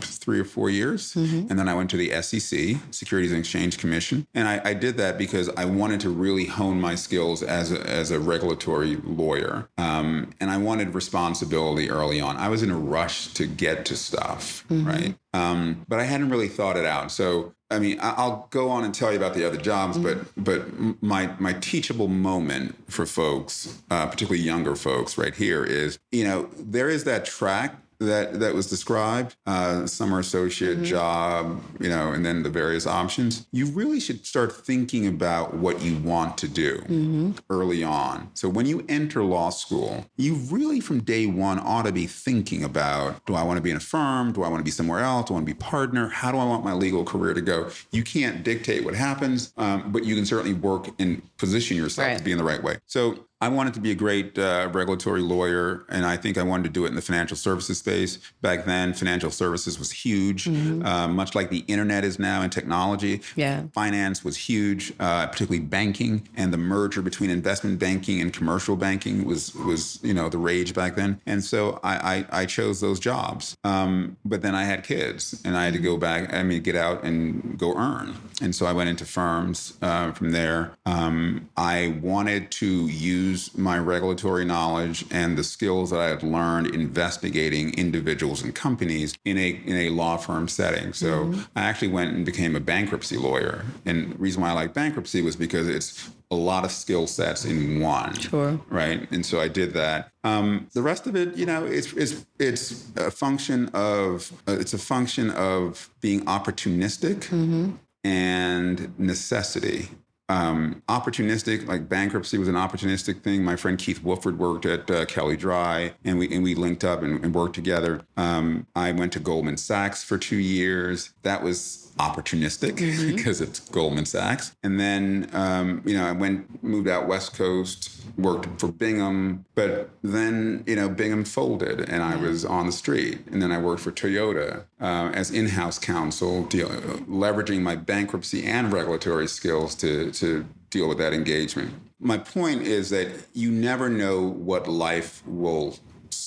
three or four years, mm-hmm. and then I went to the SEC, Securities and Exchange Commission, and I, I, did that because I wanted to really hone my skills as a, as a regulatory lawyer, um, and I wanted responsibility early on. I was in a rush to get to stuff, mm-hmm. right? Um, but I hadn't really thought it out. So I mean, I'll go on and tell you about the other jobs, mm-hmm. but but my my teachable moment for folks, uh, particularly younger folks, right here is you know there is that track that that was described, uh, summer associate mm-hmm. job, you know, and then the various options, you really should start thinking about what you want to do mm-hmm. early on. So when you enter law school, you really from day one ought to be thinking about: Do I want to be in a firm? Do I want to be somewhere else? Do I want to be partner? How do I want my legal career to go? You can't dictate what happens, um, but you can certainly work and position yourself right. to be in the right way. So I wanted to be a great uh, regulatory lawyer, and I think I wanted to do it in the financial services space. Back then, financial services was huge, mm-hmm. uh, much like the internet is now in technology. Yeah. Finance was huge, uh, particularly banking, and the merger between investment banking and commercial banking was was you know the rage back then. And so I I, I chose those jobs. Um, but then I had kids, and I had to go back. I mean, get out and go earn. And so I went into firms uh, from there. Um, I wanted to use use my regulatory knowledge and the skills that I had learned investigating individuals and companies in a in a law firm setting. So mm-hmm. I actually went and became a bankruptcy lawyer. And the reason why I like bankruptcy was because it's a lot of skill sets in one. Sure. Right. And so I did that. Um, the rest of it, you know, it's it's it's a function of uh, it's a function of being opportunistic mm-hmm. and necessity. Um, opportunistic, like bankruptcy was an opportunistic thing. My friend Keith Wolford worked at uh, Kelley Drye, and we and we linked up and, and worked together. Um, I went to Goldman Sachs for two years. That was opportunistic mm-hmm. [laughs] because it's Goldman Sachs. And then, um, you know, I went, moved out West Coast, worked for Bingham, but then, you know, Bingham folded and I was on the street. And then I worked for Toyota uh, as in house counsel, deal, leveraging my bankruptcy and regulatory skills to, to deal with that engagement. My point is that you never know what life will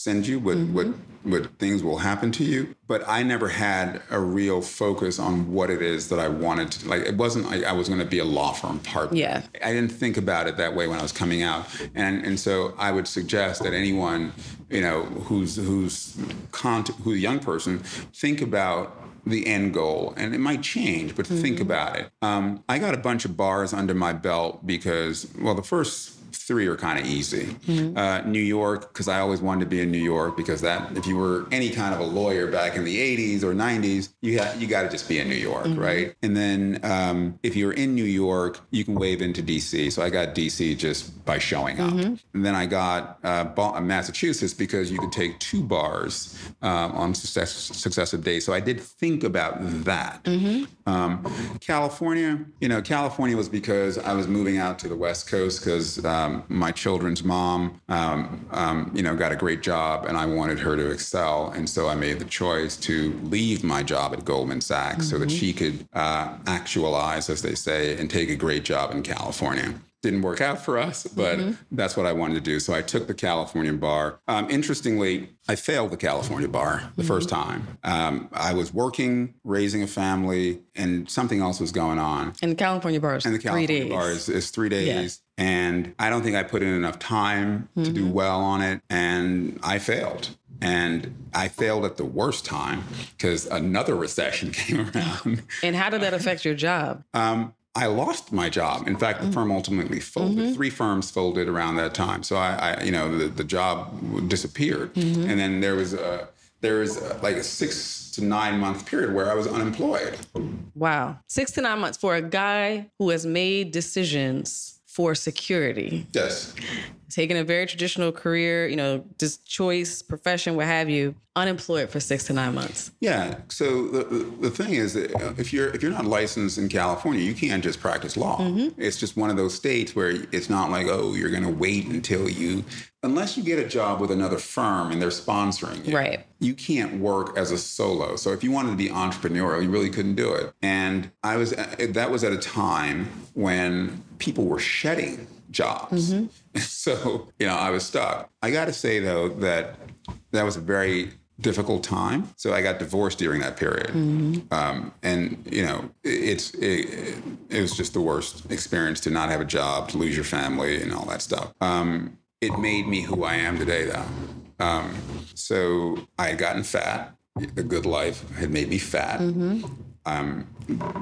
send you, what, mm-hmm. what what things will happen to you. But I never had a real focus on what it is that I wanted to. Like it wasn't like I was going to be a law firm partner. Yeah. I didn't think about it that way when I was coming out, and and so I would suggest that anyone, you know, who's who's con- who's a young person, think about the end goal and it might change but mm-hmm. think about it um, i got a bunch of bars under my belt because well the first three are kind of easy. Mm-hmm. Uh, New York, because I always wanted to be in New York, because that if you were any kind of a lawyer back in the 80s or 90s, you ha- you got to just be in New York, mm-hmm. right? And then um, if you're in New York, you can wave into DC. So I got DC just by showing up. Mm-hmm. And then I got uh, Massachusetts because you could take two bars um, on success- successive days. So I did think about that. Mm-hmm. Um, California, you know, California was because I was moving out to the West Coast because um, my children's mom, um, um, you know, got a great job and I wanted her to excel. And so I made the choice to leave my job at Goldman Sachs mm-hmm. so that mm-hmm. she could uh, actualize, as they say, and take a great job in California didn't work out for us, but mm-hmm. that's what I wanted to do. So I took the California bar. Um, interestingly, I failed the California bar the mm-hmm. first time. Um, I was working, raising a family, and something else was going on. And the California bar is and the California three days. bar is, is three days. And I don't think I put in enough time mm-hmm. to do mm-hmm. well on it, and I failed. And I failed at the worst time because another recession [laughs] came around. And how did that affect your job? Um, I lost my job. In fact, the mm-hmm. firm ultimately folded. Mm-hmm. Three firms folded around that time. So I, I you know, the, the job disappeared. Mm-hmm. And then there was a there was a, like a six to nine month period where I was unemployed. Wow, six to nine months for a guy who has made decisions for security. Yes. Taking a very traditional career, you know, just choice, profession, what have you, unemployed for six to nine months. Yeah. So the, the thing is that if you're if you're not licensed in California, you can't just practice law. Mm-hmm. It's just one of those states where it's not like oh you're going to wait until you unless you get a job with another firm and they're sponsoring you. Right. You can't work as a solo. So if you wanted to be entrepreneurial, you really couldn't do it. And I was that was at a time when people were shedding jobs. Mm-hmm. [laughs] So, you know, I was stuck. I got to say though that that was a very difficult time. So I got divorced during that period, mm-hmm. um, and you know, it's it, it, was just the worst experience to not have a job, to lose your family, and all that stuff. Um, it made me who I am today, though. Um, so I had gotten fat. The good life had made me fat. Mm-hmm. Um,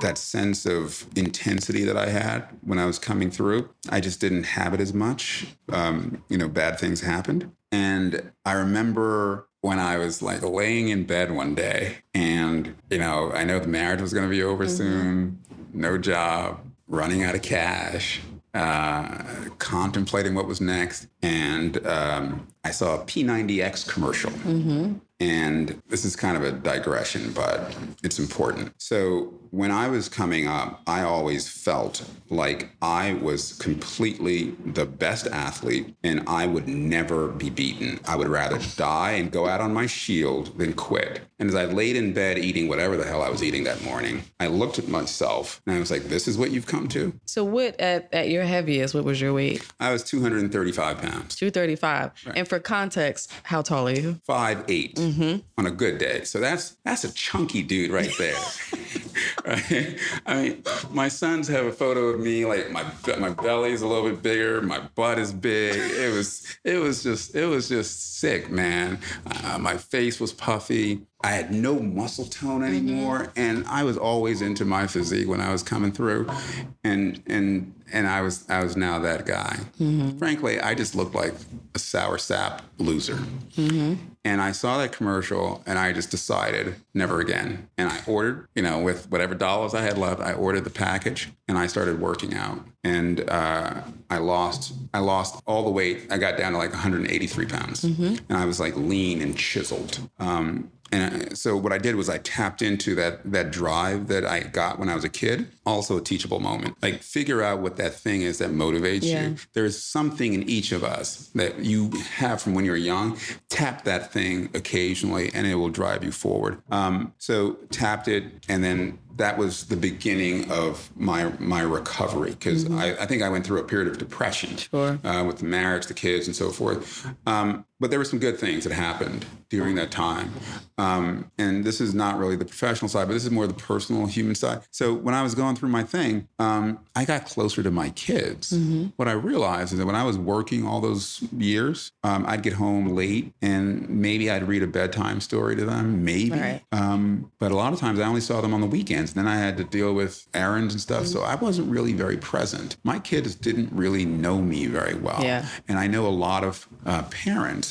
that sense of intensity that I had when I was coming through, I just didn't have it as much. Um, you know, bad things happened. And I remember when I was like laying in bed one day and, you know, I know the marriage was going to be over mm-hmm. soon, no job, running out of cash, uh, contemplating what was next. And um, I saw a P90X commercial. Mm-hmm. And this is kind of a digression, but it's important. So, when I was coming up, I always felt like I was completely the best athlete and I would never be beaten. I would rather die and go out on my shield than quit. And as I laid in bed eating whatever the hell I was eating that morning, I looked at myself and I was like, this is what you've come to? So, what at, at your heaviest, what was your weight? I was 235 pounds. 235. Right. And for context, how tall are you? Five eight mm-hmm. on a good day. So that's that's a chunky dude right there. [laughs] right? [laughs] I mean, my sons have a photo of me like my my belly's a little bit bigger, my butt is big. It was it was just it was just sick, man. Uh, my face was puffy. I had no muscle tone mm-hmm. anymore, mm-hmm. and I was always into my physique when I was coming through, and and and I was I was now that guy. Mm-hmm. Frankly, I just looked like a sour sap loser. Mm-hmm. And I saw that commercial and I just decided never again. And I ordered, you know, with whatever dollars I had left, I ordered the package and I started working out. And uh, I lost, I lost all the weight. I got down to like 183 pounds, and I was like lean and chiseled. Um, and so what I did was I tapped into that that drive that I got when I was a kid. Also a teachable moment. Like figure out what that thing is that motivates Yeah. you. There's something in each of us that you have from when you're young. Tap that thing occasionally, and it will drive you forward. Um, so tapped it, and then that was the beginning of my my recovery because I, I think I went through a period of depression Sure. uh, with the marriage, the kids, and so forth. Um, but there were some good things that happened during that time. Um, and this is not really the professional side, but this is more the personal human side. So when I was going through my thing, um, I got closer to my kids. What I realized is that when I was working all those years, um, I'd get home late and maybe I'd read a bedtime story to them, maybe. Right. Um, but a lot of times I only saw them on the weekends. Then I had to deal with errands and stuff. So I wasn't really very present. My kids didn't really know me very well. Yeah. And I know a lot of uh, parents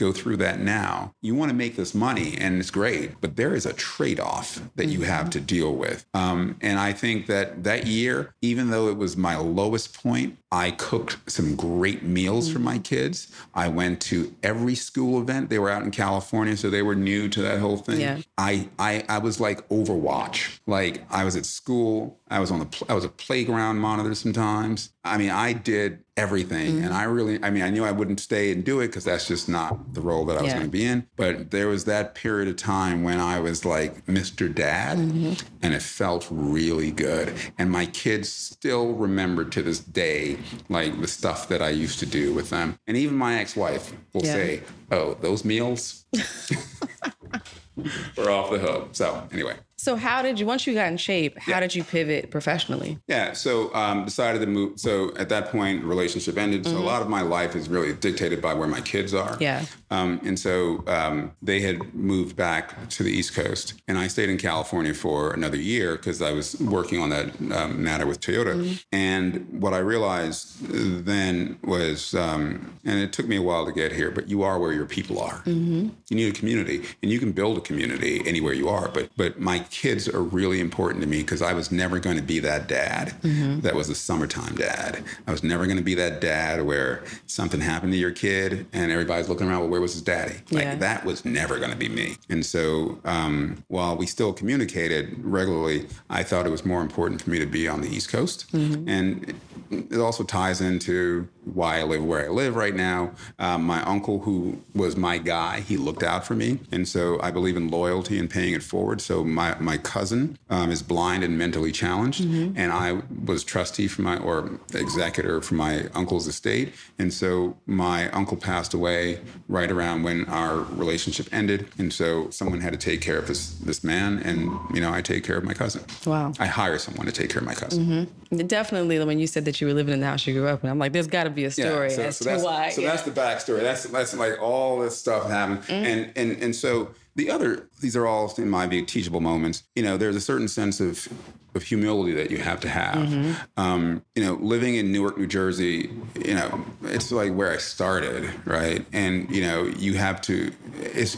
go through that now. You want to make this money, and it's great, but there is a trade off that you have to mm-hmm. deal with. Um, and I think that that year, even though it was my lowest point, I cooked some great meals for my mm-hmm. kids. I went to every school event. They were out in California, so they were new to that whole thing. Yeah. I, I I was like Overwatch. Like I was at school. I was on the pl- I was a playground monitor sometimes. I mean, I did everything, and mm-hmm. I really I mean, I knew I wouldn't stay and do it because that's just not the role that I was Yeah. going to be in. But there was that period of time when I was like Mr. Dad, mm-hmm. and it felt really good. And my kids still remember to this day like the stuff that I used to do with them. And even my ex-wife will Yeah. say, "Oh, those meals." [laughs] [laughs] We're off the hook. So anyway, So how did you once you got in shape? How did you pivot professionally? yeah. So um, decided to move. So at that point, relationship ended. So a lot of my life is really dictated by where my kids are. Yeah. Um, and so um, they had moved back to the East Coast, and I stayed in California for another year because I was working on that um, matter with Toyota. And what I realized then was, um, and it took me a while to get here, but you are where your people are. You need a community, and you can build a community anywhere you are. But but my kids are really important to me because I was never going to be that dad that was a summertime dad. I was never going to be that dad where something happened to your kid and everybody's looking around. Well, where was his daddy? Like Yeah. that was never going to be me. And so um, while we still communicated regularly, I thought it was more important for me to be on the East Coast, and it, it also ties into why I live where I live right now. Um, my uncle, who was my guy, he looked out for me, and so I believe in loyalty and paying it forward. So my my cousin um, is blind and mentally challenged, and I was trustee for my or executor for my uncle's estate, and so my uncle passed away right around when our relationship ended, and so someone had to take care of this this man, and you know I take care of my cousin. Wow. I hire someone to take care of my cousin. Definitely when you said that you were living in the house you grew up in, I'm like, there's got to be a story so, as so to that's, why. So yeah. that's the backstory. That's that's like all this stuff happened, Mm. and and and so the other these are all in my view teachable moments. You know, there's a certain sense of of humility that you have to have. Mm-hmm. Um, you know, living in Newark, New Jersey, you know, it's like where I started, right? And you know, you have to. It's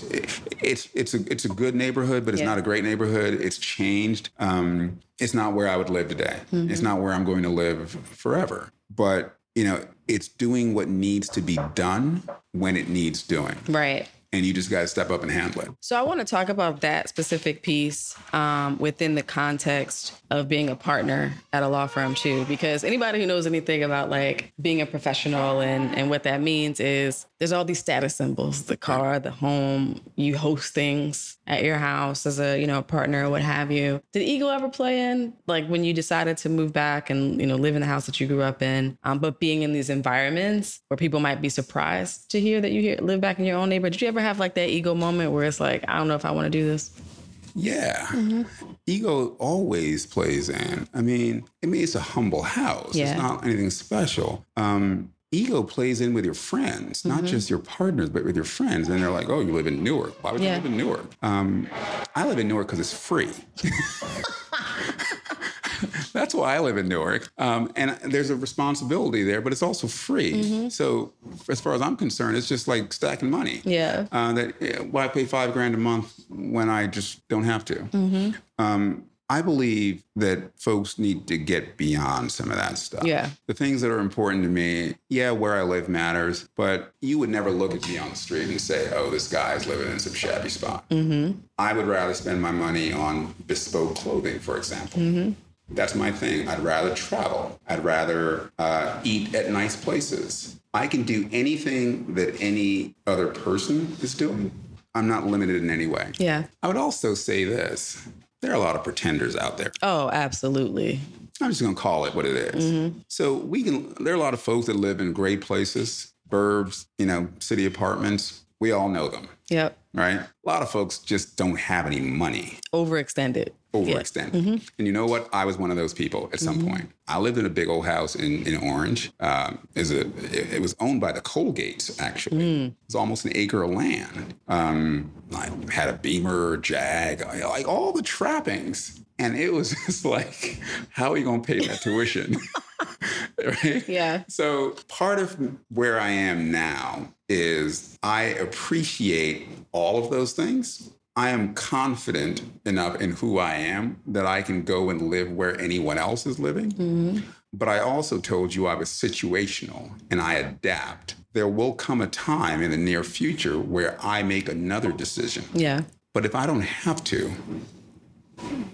it's it's a it's a good neighborhood, but it's Yeah. not a great neighborhood. It's changed. Um, it's not where I would live today. Mm-hmm. It's not where I'm going to live forever. But you know, it's doing what needs to be done when it needs doing. right. And you just got to step up and handle it. So I want to talk about that specific piece um, within the context of being a partner at a law firm too, because anybody who knows anything about like being a professional and and what that means is there's all these status symbols: the car, the home. You host things at your house as a you know partner or what have you. Did ego ever play in like when you decided to move back and you know live in the house that you grew up in, um, but being in these environments where people might be surprised to hear that you hear, live back in your own neighborhood? Did you ever have like that ego moment where it's like, I don't know if I want to do this? Yeah. Mm-hmm. Ego always plays in. I mean, I mean, it's a humble house. Yeah. It's not anything special. Um, ego plays in with your friends, Mm-hmm. not just your partners, but with your friends. And they're like, oh, you live in Newark. Why would Yeah. you live in Newark? Um, I live in Newark because it's free. [laughs] That's why I live in Newark. Um, and there's a responsibility there, but it's also free. Mm-hmm. So as far as I'm concerned, it's just like stacking money. Yeah. Uh, that why pay five grand a month when I just don't have to? Mm-hmm. Um, I believe that folks need to get beyond some of that stuff. Yeah. The things that are important to me, yeah, where I live matters, but you would never look at me on the street and say, oh, this guy's living in some shabby spot. Mm-hmm. I would rather spend my money on bespoke clothing, for example. Mm-hmm. That's my thing. I'd rather travel. I'd rather uh, eat at nice places. I can do anything that any other person is doing. I'm not limited in any way. Yeah. I would also say this there are a lot of pretenders out there. Oh, absolutely. I'm just going to call it what it is. Mm-hmm. So we can, there are a lot of folks that live in great places, burbs, you know, city apartments. We all know them, Yep. right? A lot of folks just don't have any money Overextended. Overextended. And you know what? I was one of those people at some point. I lived in a big old house in, in Orange. Um, is a, it, it was owned by the Colgates, actually. It was almost an acre of land. Um, I had a Beamer, Jag, like all the trappings. And it was [laughs] just like, how are you going to pay that tuition? [laughs] right? Yeah. So part of where I am now is I appreciate all of those things. I am confident enough in who I am that I can go and live where anyone else is living. Mm-hmm. But I also told you I was situational and I adapt. There will come a time in the near future where I make another decision. Yeah. But if I don't have to,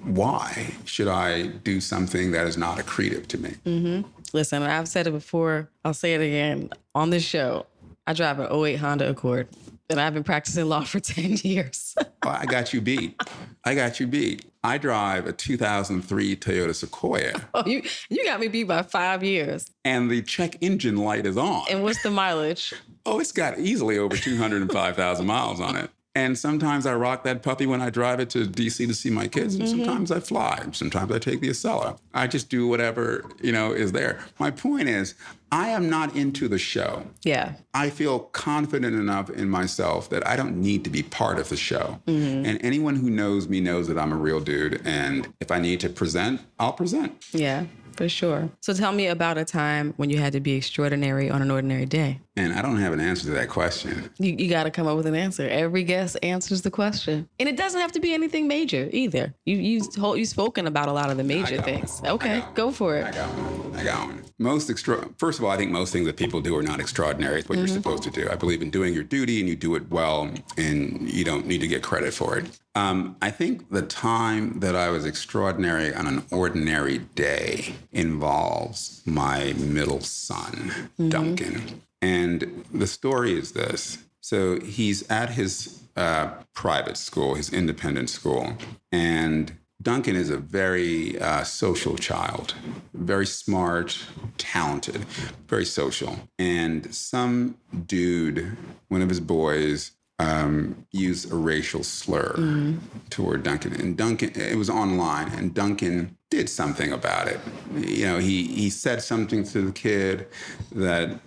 why should I do something that is not accretive to me? Mm-hmm. Listen, I've said it before. I'll say it again on this show. I drive an 08 Honda Accord, and I've been practicing law for [laughs] 10 years. Oh, I got you beat. I got you beat. I drive a 2003 Toyota Sequoia, oh, [laughs] you you got me beat by five years. and the check engine light is on. And what's the mileage? Oh, it's got easily over 205,000 miles on it. And sometimes I rock that puppy when I drive it to DC to see my kids, and mm-hmm. sometimes I fly. Sometimes I take the Acela. I just do whatever, you know, is there. My point is, I am not into the show. Yeah. I feel confident enough in myself that I don't need to be part of the show. Mm-hmm. And anyone who knows me knows that I'm a real dude. And if I need to present, I'll present. Yeah, for sure. So tell me about a time when you had to be extraordinary on an ordinary day. And I don't have an answer to that question. You, you got to come up with an answer. Every guest answers the question, and it doesn't have to be anything major either. You you told, you've spoken about a lot of the major things. one. Okay, go for it. I got one. I got one. Most extra. First of all, I think most things that people do are not extraordinary. It's what you're supposed to do. I believe in doing your duty, and you do it well, and you don't need to get credit for it. Um, I think the time that I was extraordinary on an ordinary day involves my middle son, Duncan. And the story is this. So he's at his uh, private school, his independent school, and Duncan is a very uh, social child, very smart, talented, very social. And some dude, one of his boys, um, used a racial slur toward Duncan. And Duncan, it was online, and Duncan did something about it. You know, he he said something to the kid that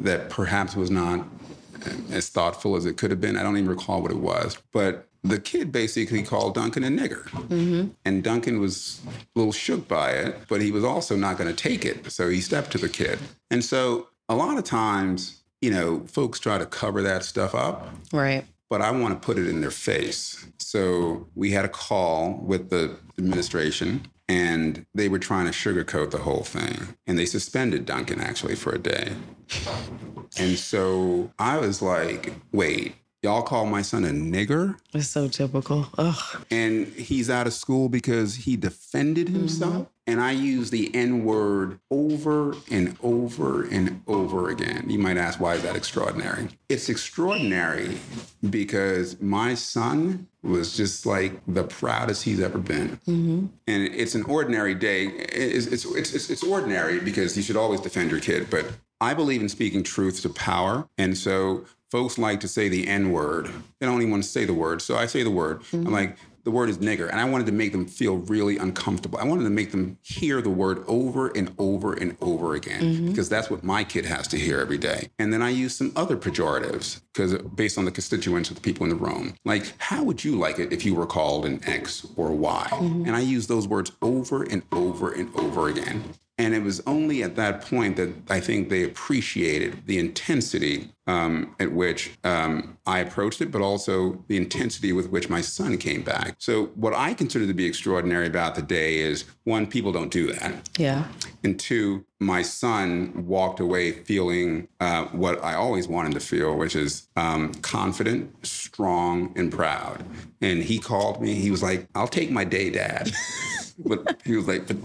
that perhaps was not as thoughtful as it could have been. I don't even recall what it was, but the kid basically called Duncan a nigger. And Duncan was a little shook by it, but he was also not going to take it. So he stepped to the kid. And so a lot of times, you know, folks try to cover that stuff up, Right. but I want to put it in their face. So we had a call with the administration. And they were trying to sugarcoat the whole thing. And they suspended Duncan actually for a day. And so I was like, wait, y'all call my son a nigger? It's so typical. Ugh. And he's out of school because he defended mm-hmm. himself. And I use the N word over and over and over again. You might ask, why is that extraordinary? It's extraordinary because my son was just like the proudest he's ever been. Mm-hmm. And it's an ordinary day. It's, it's, it's, it's ordinary because you should always defend your kid. But I believe in speaking truth to power. And so folks like to say the N word. They don't even want to say the word. So I say the word. I'm like, the word is nigger, and I wanted to make them feel really uncomfortable. I wanted to make them hear the word over and over and over again mm-hmm. because that's what my kid has to hear every day. And then I used some other pejoratives because based on the constituents of the people in the room, like how would you like it if you were called an X or Y? Mm-hmm. And I used those words over and over and over again. And it was only at that point that I think they appreciated the intensity um, at which um, I approached it, but also the intensity with which my son came back. So, what I consider to be extraordinary about the day is one, people don't do that. Yeah. And two, my son walked away feeling uh, what I always wanted to feel, which is um, confident, strong, and proud. And he called me. He was like, I'll take my day, dad. [laughs] but he was like, but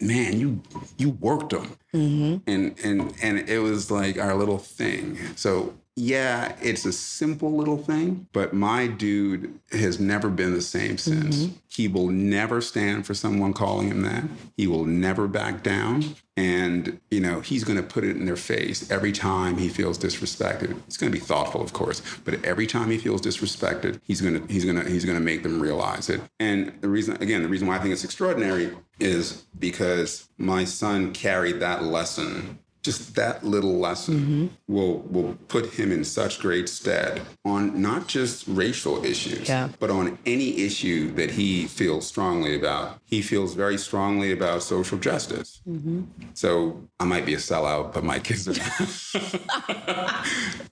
man, you you worked them, mm-hmm. and and and it was like our little thing. So yeah, it's a simple little thing, but my dude has never been the same since. Mm-hmm. He will never stand for someone calling him that. He will never back down. And, you know, he's going to put it in their face every time he feels disrespected. He's going to be thoughtful, of course, but every time he feels disrespected, he's going to, he's going to, he's going to make them realize it. And the reason, again, the reason why I think it's extraordinary is because my son carried that lesson just that little lesson mm-hmm. will will put him in such great stead on not just racial issues, yeah. but on any issue that he feels strongly about. He feels very strongly about social justice. Mm-hmm. So I might be a sellout, but my kids are.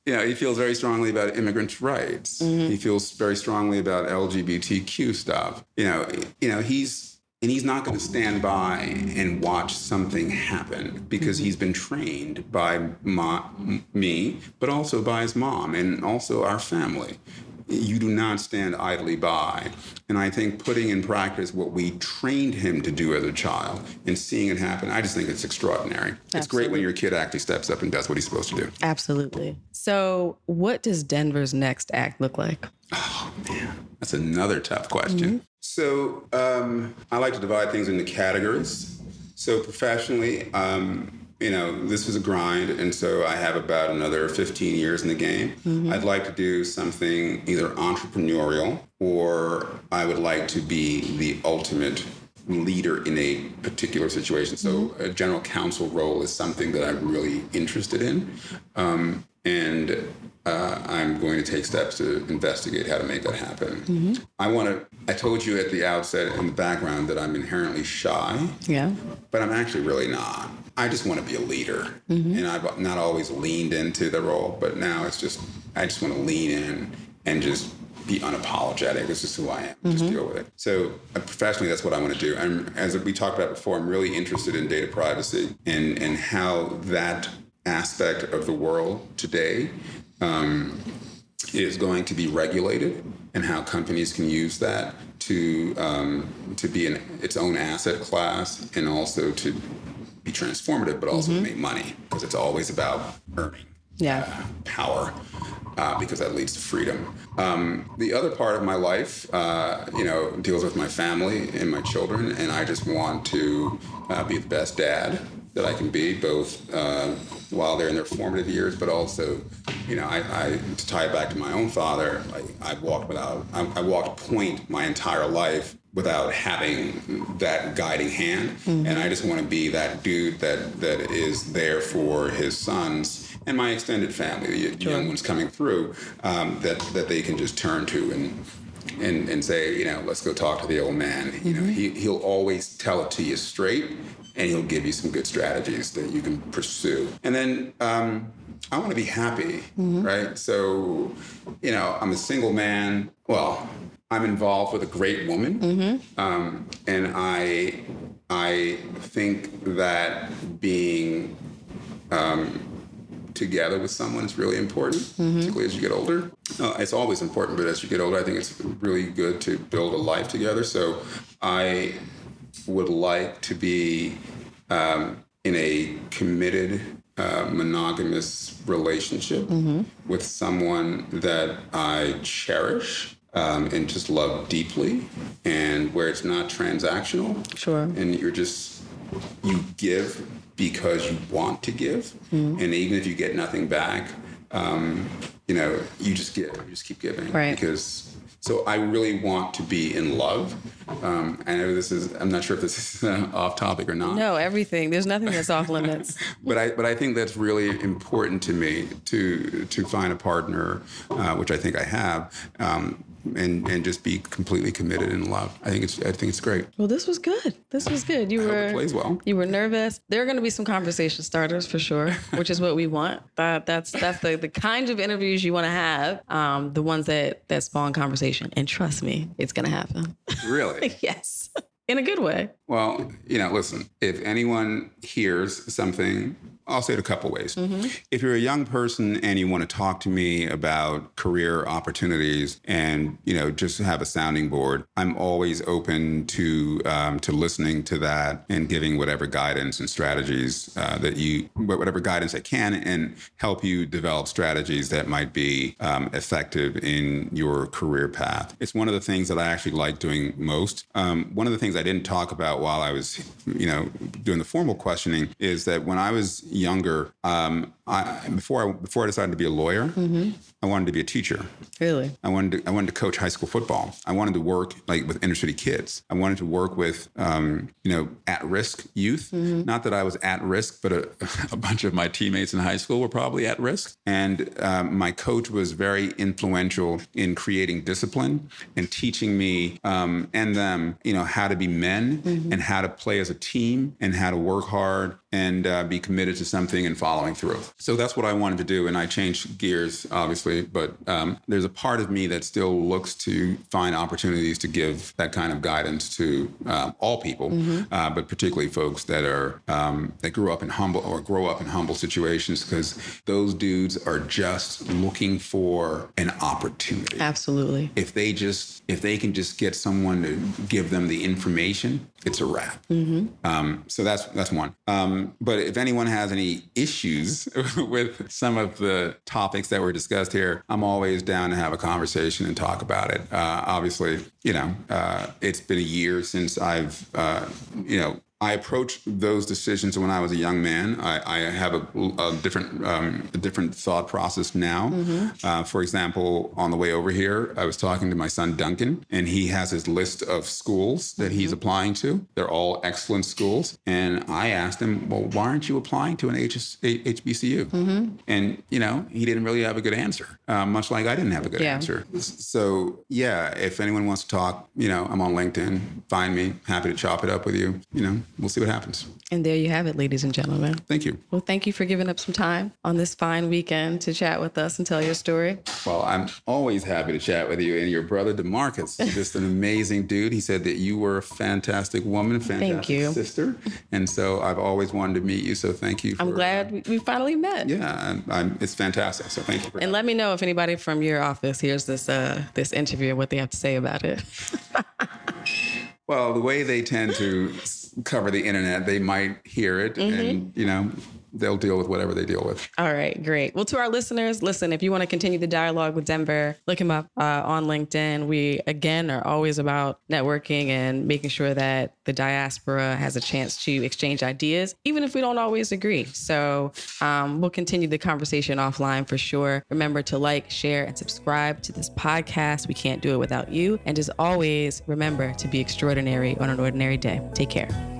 you know, [laughs] he feels very strongly about immigrants' rights. Mm-hmm. He feels very strongly about LGBTQ stuff. You know, you know, he's and he's not going to stand by and watch something happen because mm-hmm. he's been trained by my, me, but also by his mom and also our family. You do not stand idly by. And I think putting in practice what we trained him to do as a child and seeing it happen, I just think it's extraordinary. Absolutely. It's great when your kid actually steps up and does what he's supposed to do. Absolutely. So, what does Denver's next act look like? Oh, man. That's another tough question. Mm-hmm. So um, I like to divide things into categories. So professionally, um, you know, this was a grind, and so I have about another 15 years in the game. Mm-hmm. I'd like to do something either entrepreneurial or I would like to be the ultimate leader in a particular situation. So mm-hmm. a general counsel role is something that I'm really interested in. Um, and uh, I'm going to take steps to investigate how to make that happen. Mm-hmm. I want to. I told you at the outset in the background that I'm inherently shy. Yeah. But I'm actually really not. I just want to be a leader, mm-hmm. and I've not always leaned into the role, but now it's just I just want to lean in and just be unapologetic. This is who I am. Mm-hmm. Just deal with it. So uh, professionally, that's what I want to do. I'm, as we talked about before, I'm really interested in data privacy and and how that aspect of the world today um, is going to be regulated and how companies can use that to um, to be an, its own asset class and also to be transformative, but also mm-hmm. make money because it's always about earning yeah. power uh, because that leads to freedom. Um, the other part of my life, uh, you know, deals with my family and my children, and I just want to uh, be the best dad that I can be, both uh, while they're in their formative years, but also, you know, I, I to tie it back to my own father, I, I walked without, I, I, walked point my entire life without having that guiding hand, mm-hmm. and I just want to be that dude that that is there for his sons and my extended family, the sure. young ones coming through, um, that that they can just turn to and and, and say, you know, let's go talk to the old man. You know, mm-hmm. he, he'll always tell it to you straight and he'll give you some good strategies that you can pursue. And then um, I want to be happy, mm-hmm. right? So, you know, I'm a single man. Well, I'm involved with a great woman, mm-hmm. um, and I I think that being um, together with someone is really important, mm-hmm. particularly as you get older. Uh, it's always important, but as you get older, I think it's really good to build a life together. So I would like to be um, in a committed, uh, monogamous relationship mm-hmm. with someone that I cherish. Um, and just love deeply, and where it's not transactional. Sure. And you're just, you give because you want to give. Mm-hmm. And even if you get nothing back, um, you know, you just give, you just keep giving. Right. Because So I really want to be in love. Um, I know this is, I'm not sure if this is uh, off topic or not. No, everything. There's nothing that's off limits. [laughs] but I, but I think that's really important to me to to find a partner, uh, which I think I have, um, and and just be completely committed in love. I think it's I think it's great. Well, this was good. This was good. You I were plays well. You were nervous. There are going to be some conversation starters for sure, [laughs] which is what we want. That that's that's the the kinds of interviews you want to have. Um, the ones that that spawn conversation. And trust me, it's going to happen. Really. [laughs] yes, in a good way. Well, you know, listen, if anyone hears something, I'll say it a couple ways. If you're a young person and you want to talk to me about career opportunities and, you know, just have a sounding board, I'm always open to um, to listening to that and giving whatever guidance and strategies uh, that you, whatever guidance I can and help you develop strategies that might be um, effective in your career path. It's one of the things that I actually like doing most. Um, one of the things I didn't talk about while I was, you know, doing the formal questioning is that when I was younger, um, I, before I before I decided to be a lawyer, I wanted to be a teacher. Really. I wanted to, I wanted to coach high school football. I wanted to work like with inner city kids. I wanted to work with um, you know at risk youth. Not that I was at risk, but a, [laughs] a bunch of my teammates in high school were probably at risk. And um, my coach was very influential in creating discipline and teaching me um, and them you know how to be men and how to play as a team and how to work hard and uh, be committed to something and following through. So that's what I wanted to do. And I changed gears, obviously, but um, there's a part of me that still looks to find opportunities to give that kind of guidance to um, all people, uh, but particularly folks that are um, that grew up in humble or grow up in humble situations, because those dudes are just looking for an opportunity Absolutely. if they just if they can just get someone to give them the information it's a wrap um, so that's that's one um, but if anyone has any issues [laughs] with some of the topics that were discussed here i'm always down to have a conversation and talk about it. Uh, obviously you know uh, it's been a year since i've uh, you know I approached those decisions when I was a young man. I, I have a, a different um, a different thought process now. Uh, for example, on the way over here, I was talking to my son Duncan, and he has his list of schools that he's applying to. They're all excellent schools, and I asked him, "Well, why aren't you applying to an HS, HBCU?" And you know, he didn't really have a good answer. Uh, much like I didn't have a good Yeah. answer. So yeah, if anyone wants to talk, you know, I'm on LinkedIn. Find me. Happy to chop it up with you. You know, we'll see what happens. And there you have it, ladies and gentlemen. Thank you. Well, thank you for giving up some time on this fine weekend to chat with us and tell your story. Well, I'm always happy to chat with you. And your brother Demarcus, is [laughs] just an amazing dude. He said that you were a fantastic woman, fantastic you. sister, and so I've always wanted to meet you. So thank you. For, I'm glad we, we finally met. Yeah, I'm, I'm, it's fantastic. So thank you for. And let me know if anybody from your office hears this uh, this interview and what they have to say about it. [laughs] well, the way they tend to cover the internet, they might hear it, Mm-hmm. and you know, they'll deal with whatever they deal with. All right, great. Well, to our listeners, listen, if you want to continue the dialogue with Denver, look him up uh, on LinkedIn. We, again, are always about networking and making sure that the diaspora has a chance to exchange ideas, even if we don't always agree. So um, we'll continue the conversation offline for sure. Remember to like, share, and subscribe to this podcast. We can't do it without you. And as always, remember to be extraordinary on an ordinary day. Take care.